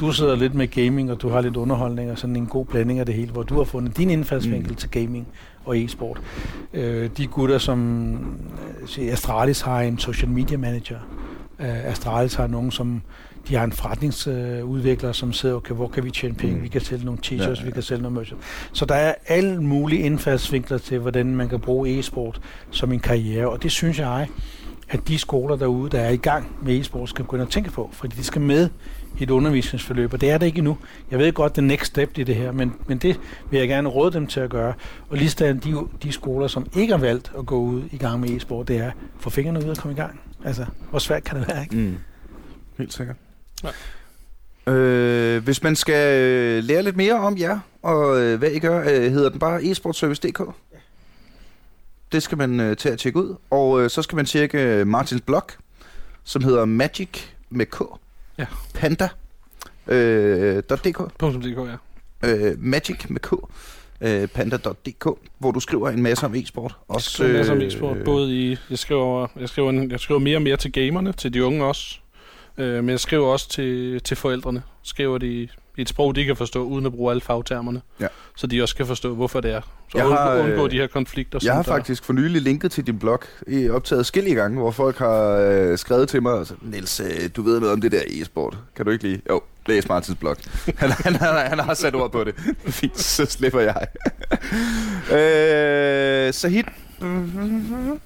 Du sidder lidt med gaming, og du har lidt underholdning, og sådan en god blanding af det hele, hvor du har fundet din indfaldsvinkel mm. til gaming og e-sport. Øh, de gutter, som øh, Astralis har en social media manager, øh, Astralis har nogen, som de har en forretningsudvikler, som sidder, okay, hvor kan vi tjene penge? Mm. Vi kan sælge nogle t-shirts, ja, ja. vi kan sælge noget merch. Så der er alle mulige indfaldsvinkler til, hvordan man kan bruge e-sport som en karriere, og det synes jeg, at de skoler derude, der er i gang med e-sport, skal begynde at tænke på, fordi de skal med i et undervisningsforløb, og det er det ikke endnu. Jeg ved godt, det next step i det her, men, men det vil jeg gerne råde dem til at gøre. Og lige de, de skoler, som ikke har valgt at gå ud i gang med e-sport, det er få fingrene ud og komme i gang. Altså, hvor svært kan det være, ikke? Mm. Helt sikkert. Ja. Øh, hvis man skal øh, lære lidt mere om jer, og øh, hvad I gør, øh, hedder den bare esportservice.dk? Ja. Det skal man øh, tage at tjekke ud. Og øh, så skal man tjekke Martins blog, som hedder Magic med K. Ja. Panda. Øh, .dk. .dk, ja. Øh, Magic med K øh, panda.dk, hvor du skriver en masse om e-sport. Også, jeg skriver en masse om e-sport, øh, både i, jeg skriver, jeg, skriver en, jeg skriver mere og mere til gamerne, til de unge også, øh, men jeg skriver også til, til forældrene. Skriver de i et sprog, de kan forstå, uden at bruge alle fagtermerne. Ja. Så de også kan forstå, hvorfor det er. Så jeg har, undgå øh, de her konflikter. Jeg har der. faktisk for nylig linket til din blog, i optaget skille gange, hvor folk har øh, skrevet til mig, altså, Niels, øh, du ved noget om det der e-sport. Kan du ikke lige? Jo, læs Martins blog. *laughs* Han, han, han, han har sat ord på det. *laughs* Fint, så slipper jeg. *laughs* øh, Sahid, Mm-hmm.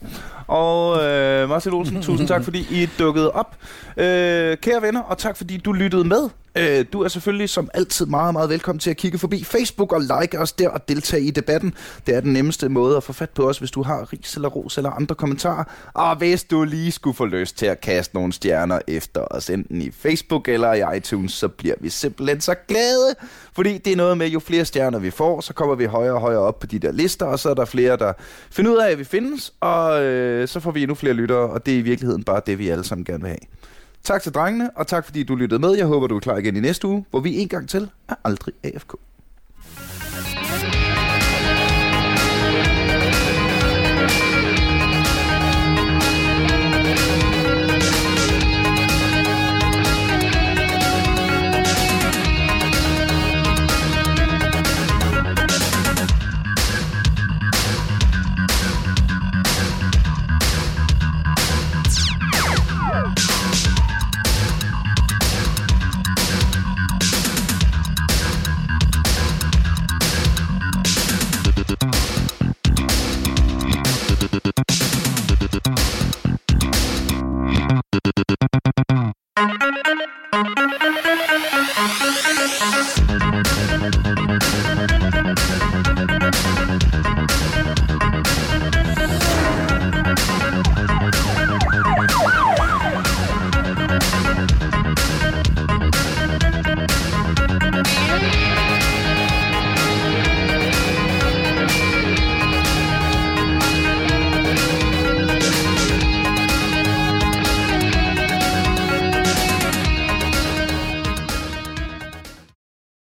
og øh, Marcel Olsen, tusind tak, fordi I dukkede op. Øh, kære venner, og tak fordi du lyttede med. Øh, du er selvfølgelig som altid meget, meget velkommen til at kigge forbi Facebook og like os der og deltage i debatten. Det er den nemmeste måde at få fat på os, hvis du har ris eller ros eller andre kommentarer. Og hvis du lige skulle få lyst til at kaste nogle stjerner efter os, enten i Facebook eller i iTunes, så bliver vi simpelthen så glade. Fordi det er noget med, jo flere stjerner vi får, så kommer vi højere og højere op på de der lister, og så er der flere, der finder ud af, at vi findes, og øh, så får vi endnu flere lyttere, og det er i virkeligheden bare det, vi alle sammen gerne vil have. Tak til drengene, og tak fordi du lyttede med. Jeg håber, du er klar igen i næste uge, hvor vi en gang til er aldrig AFK.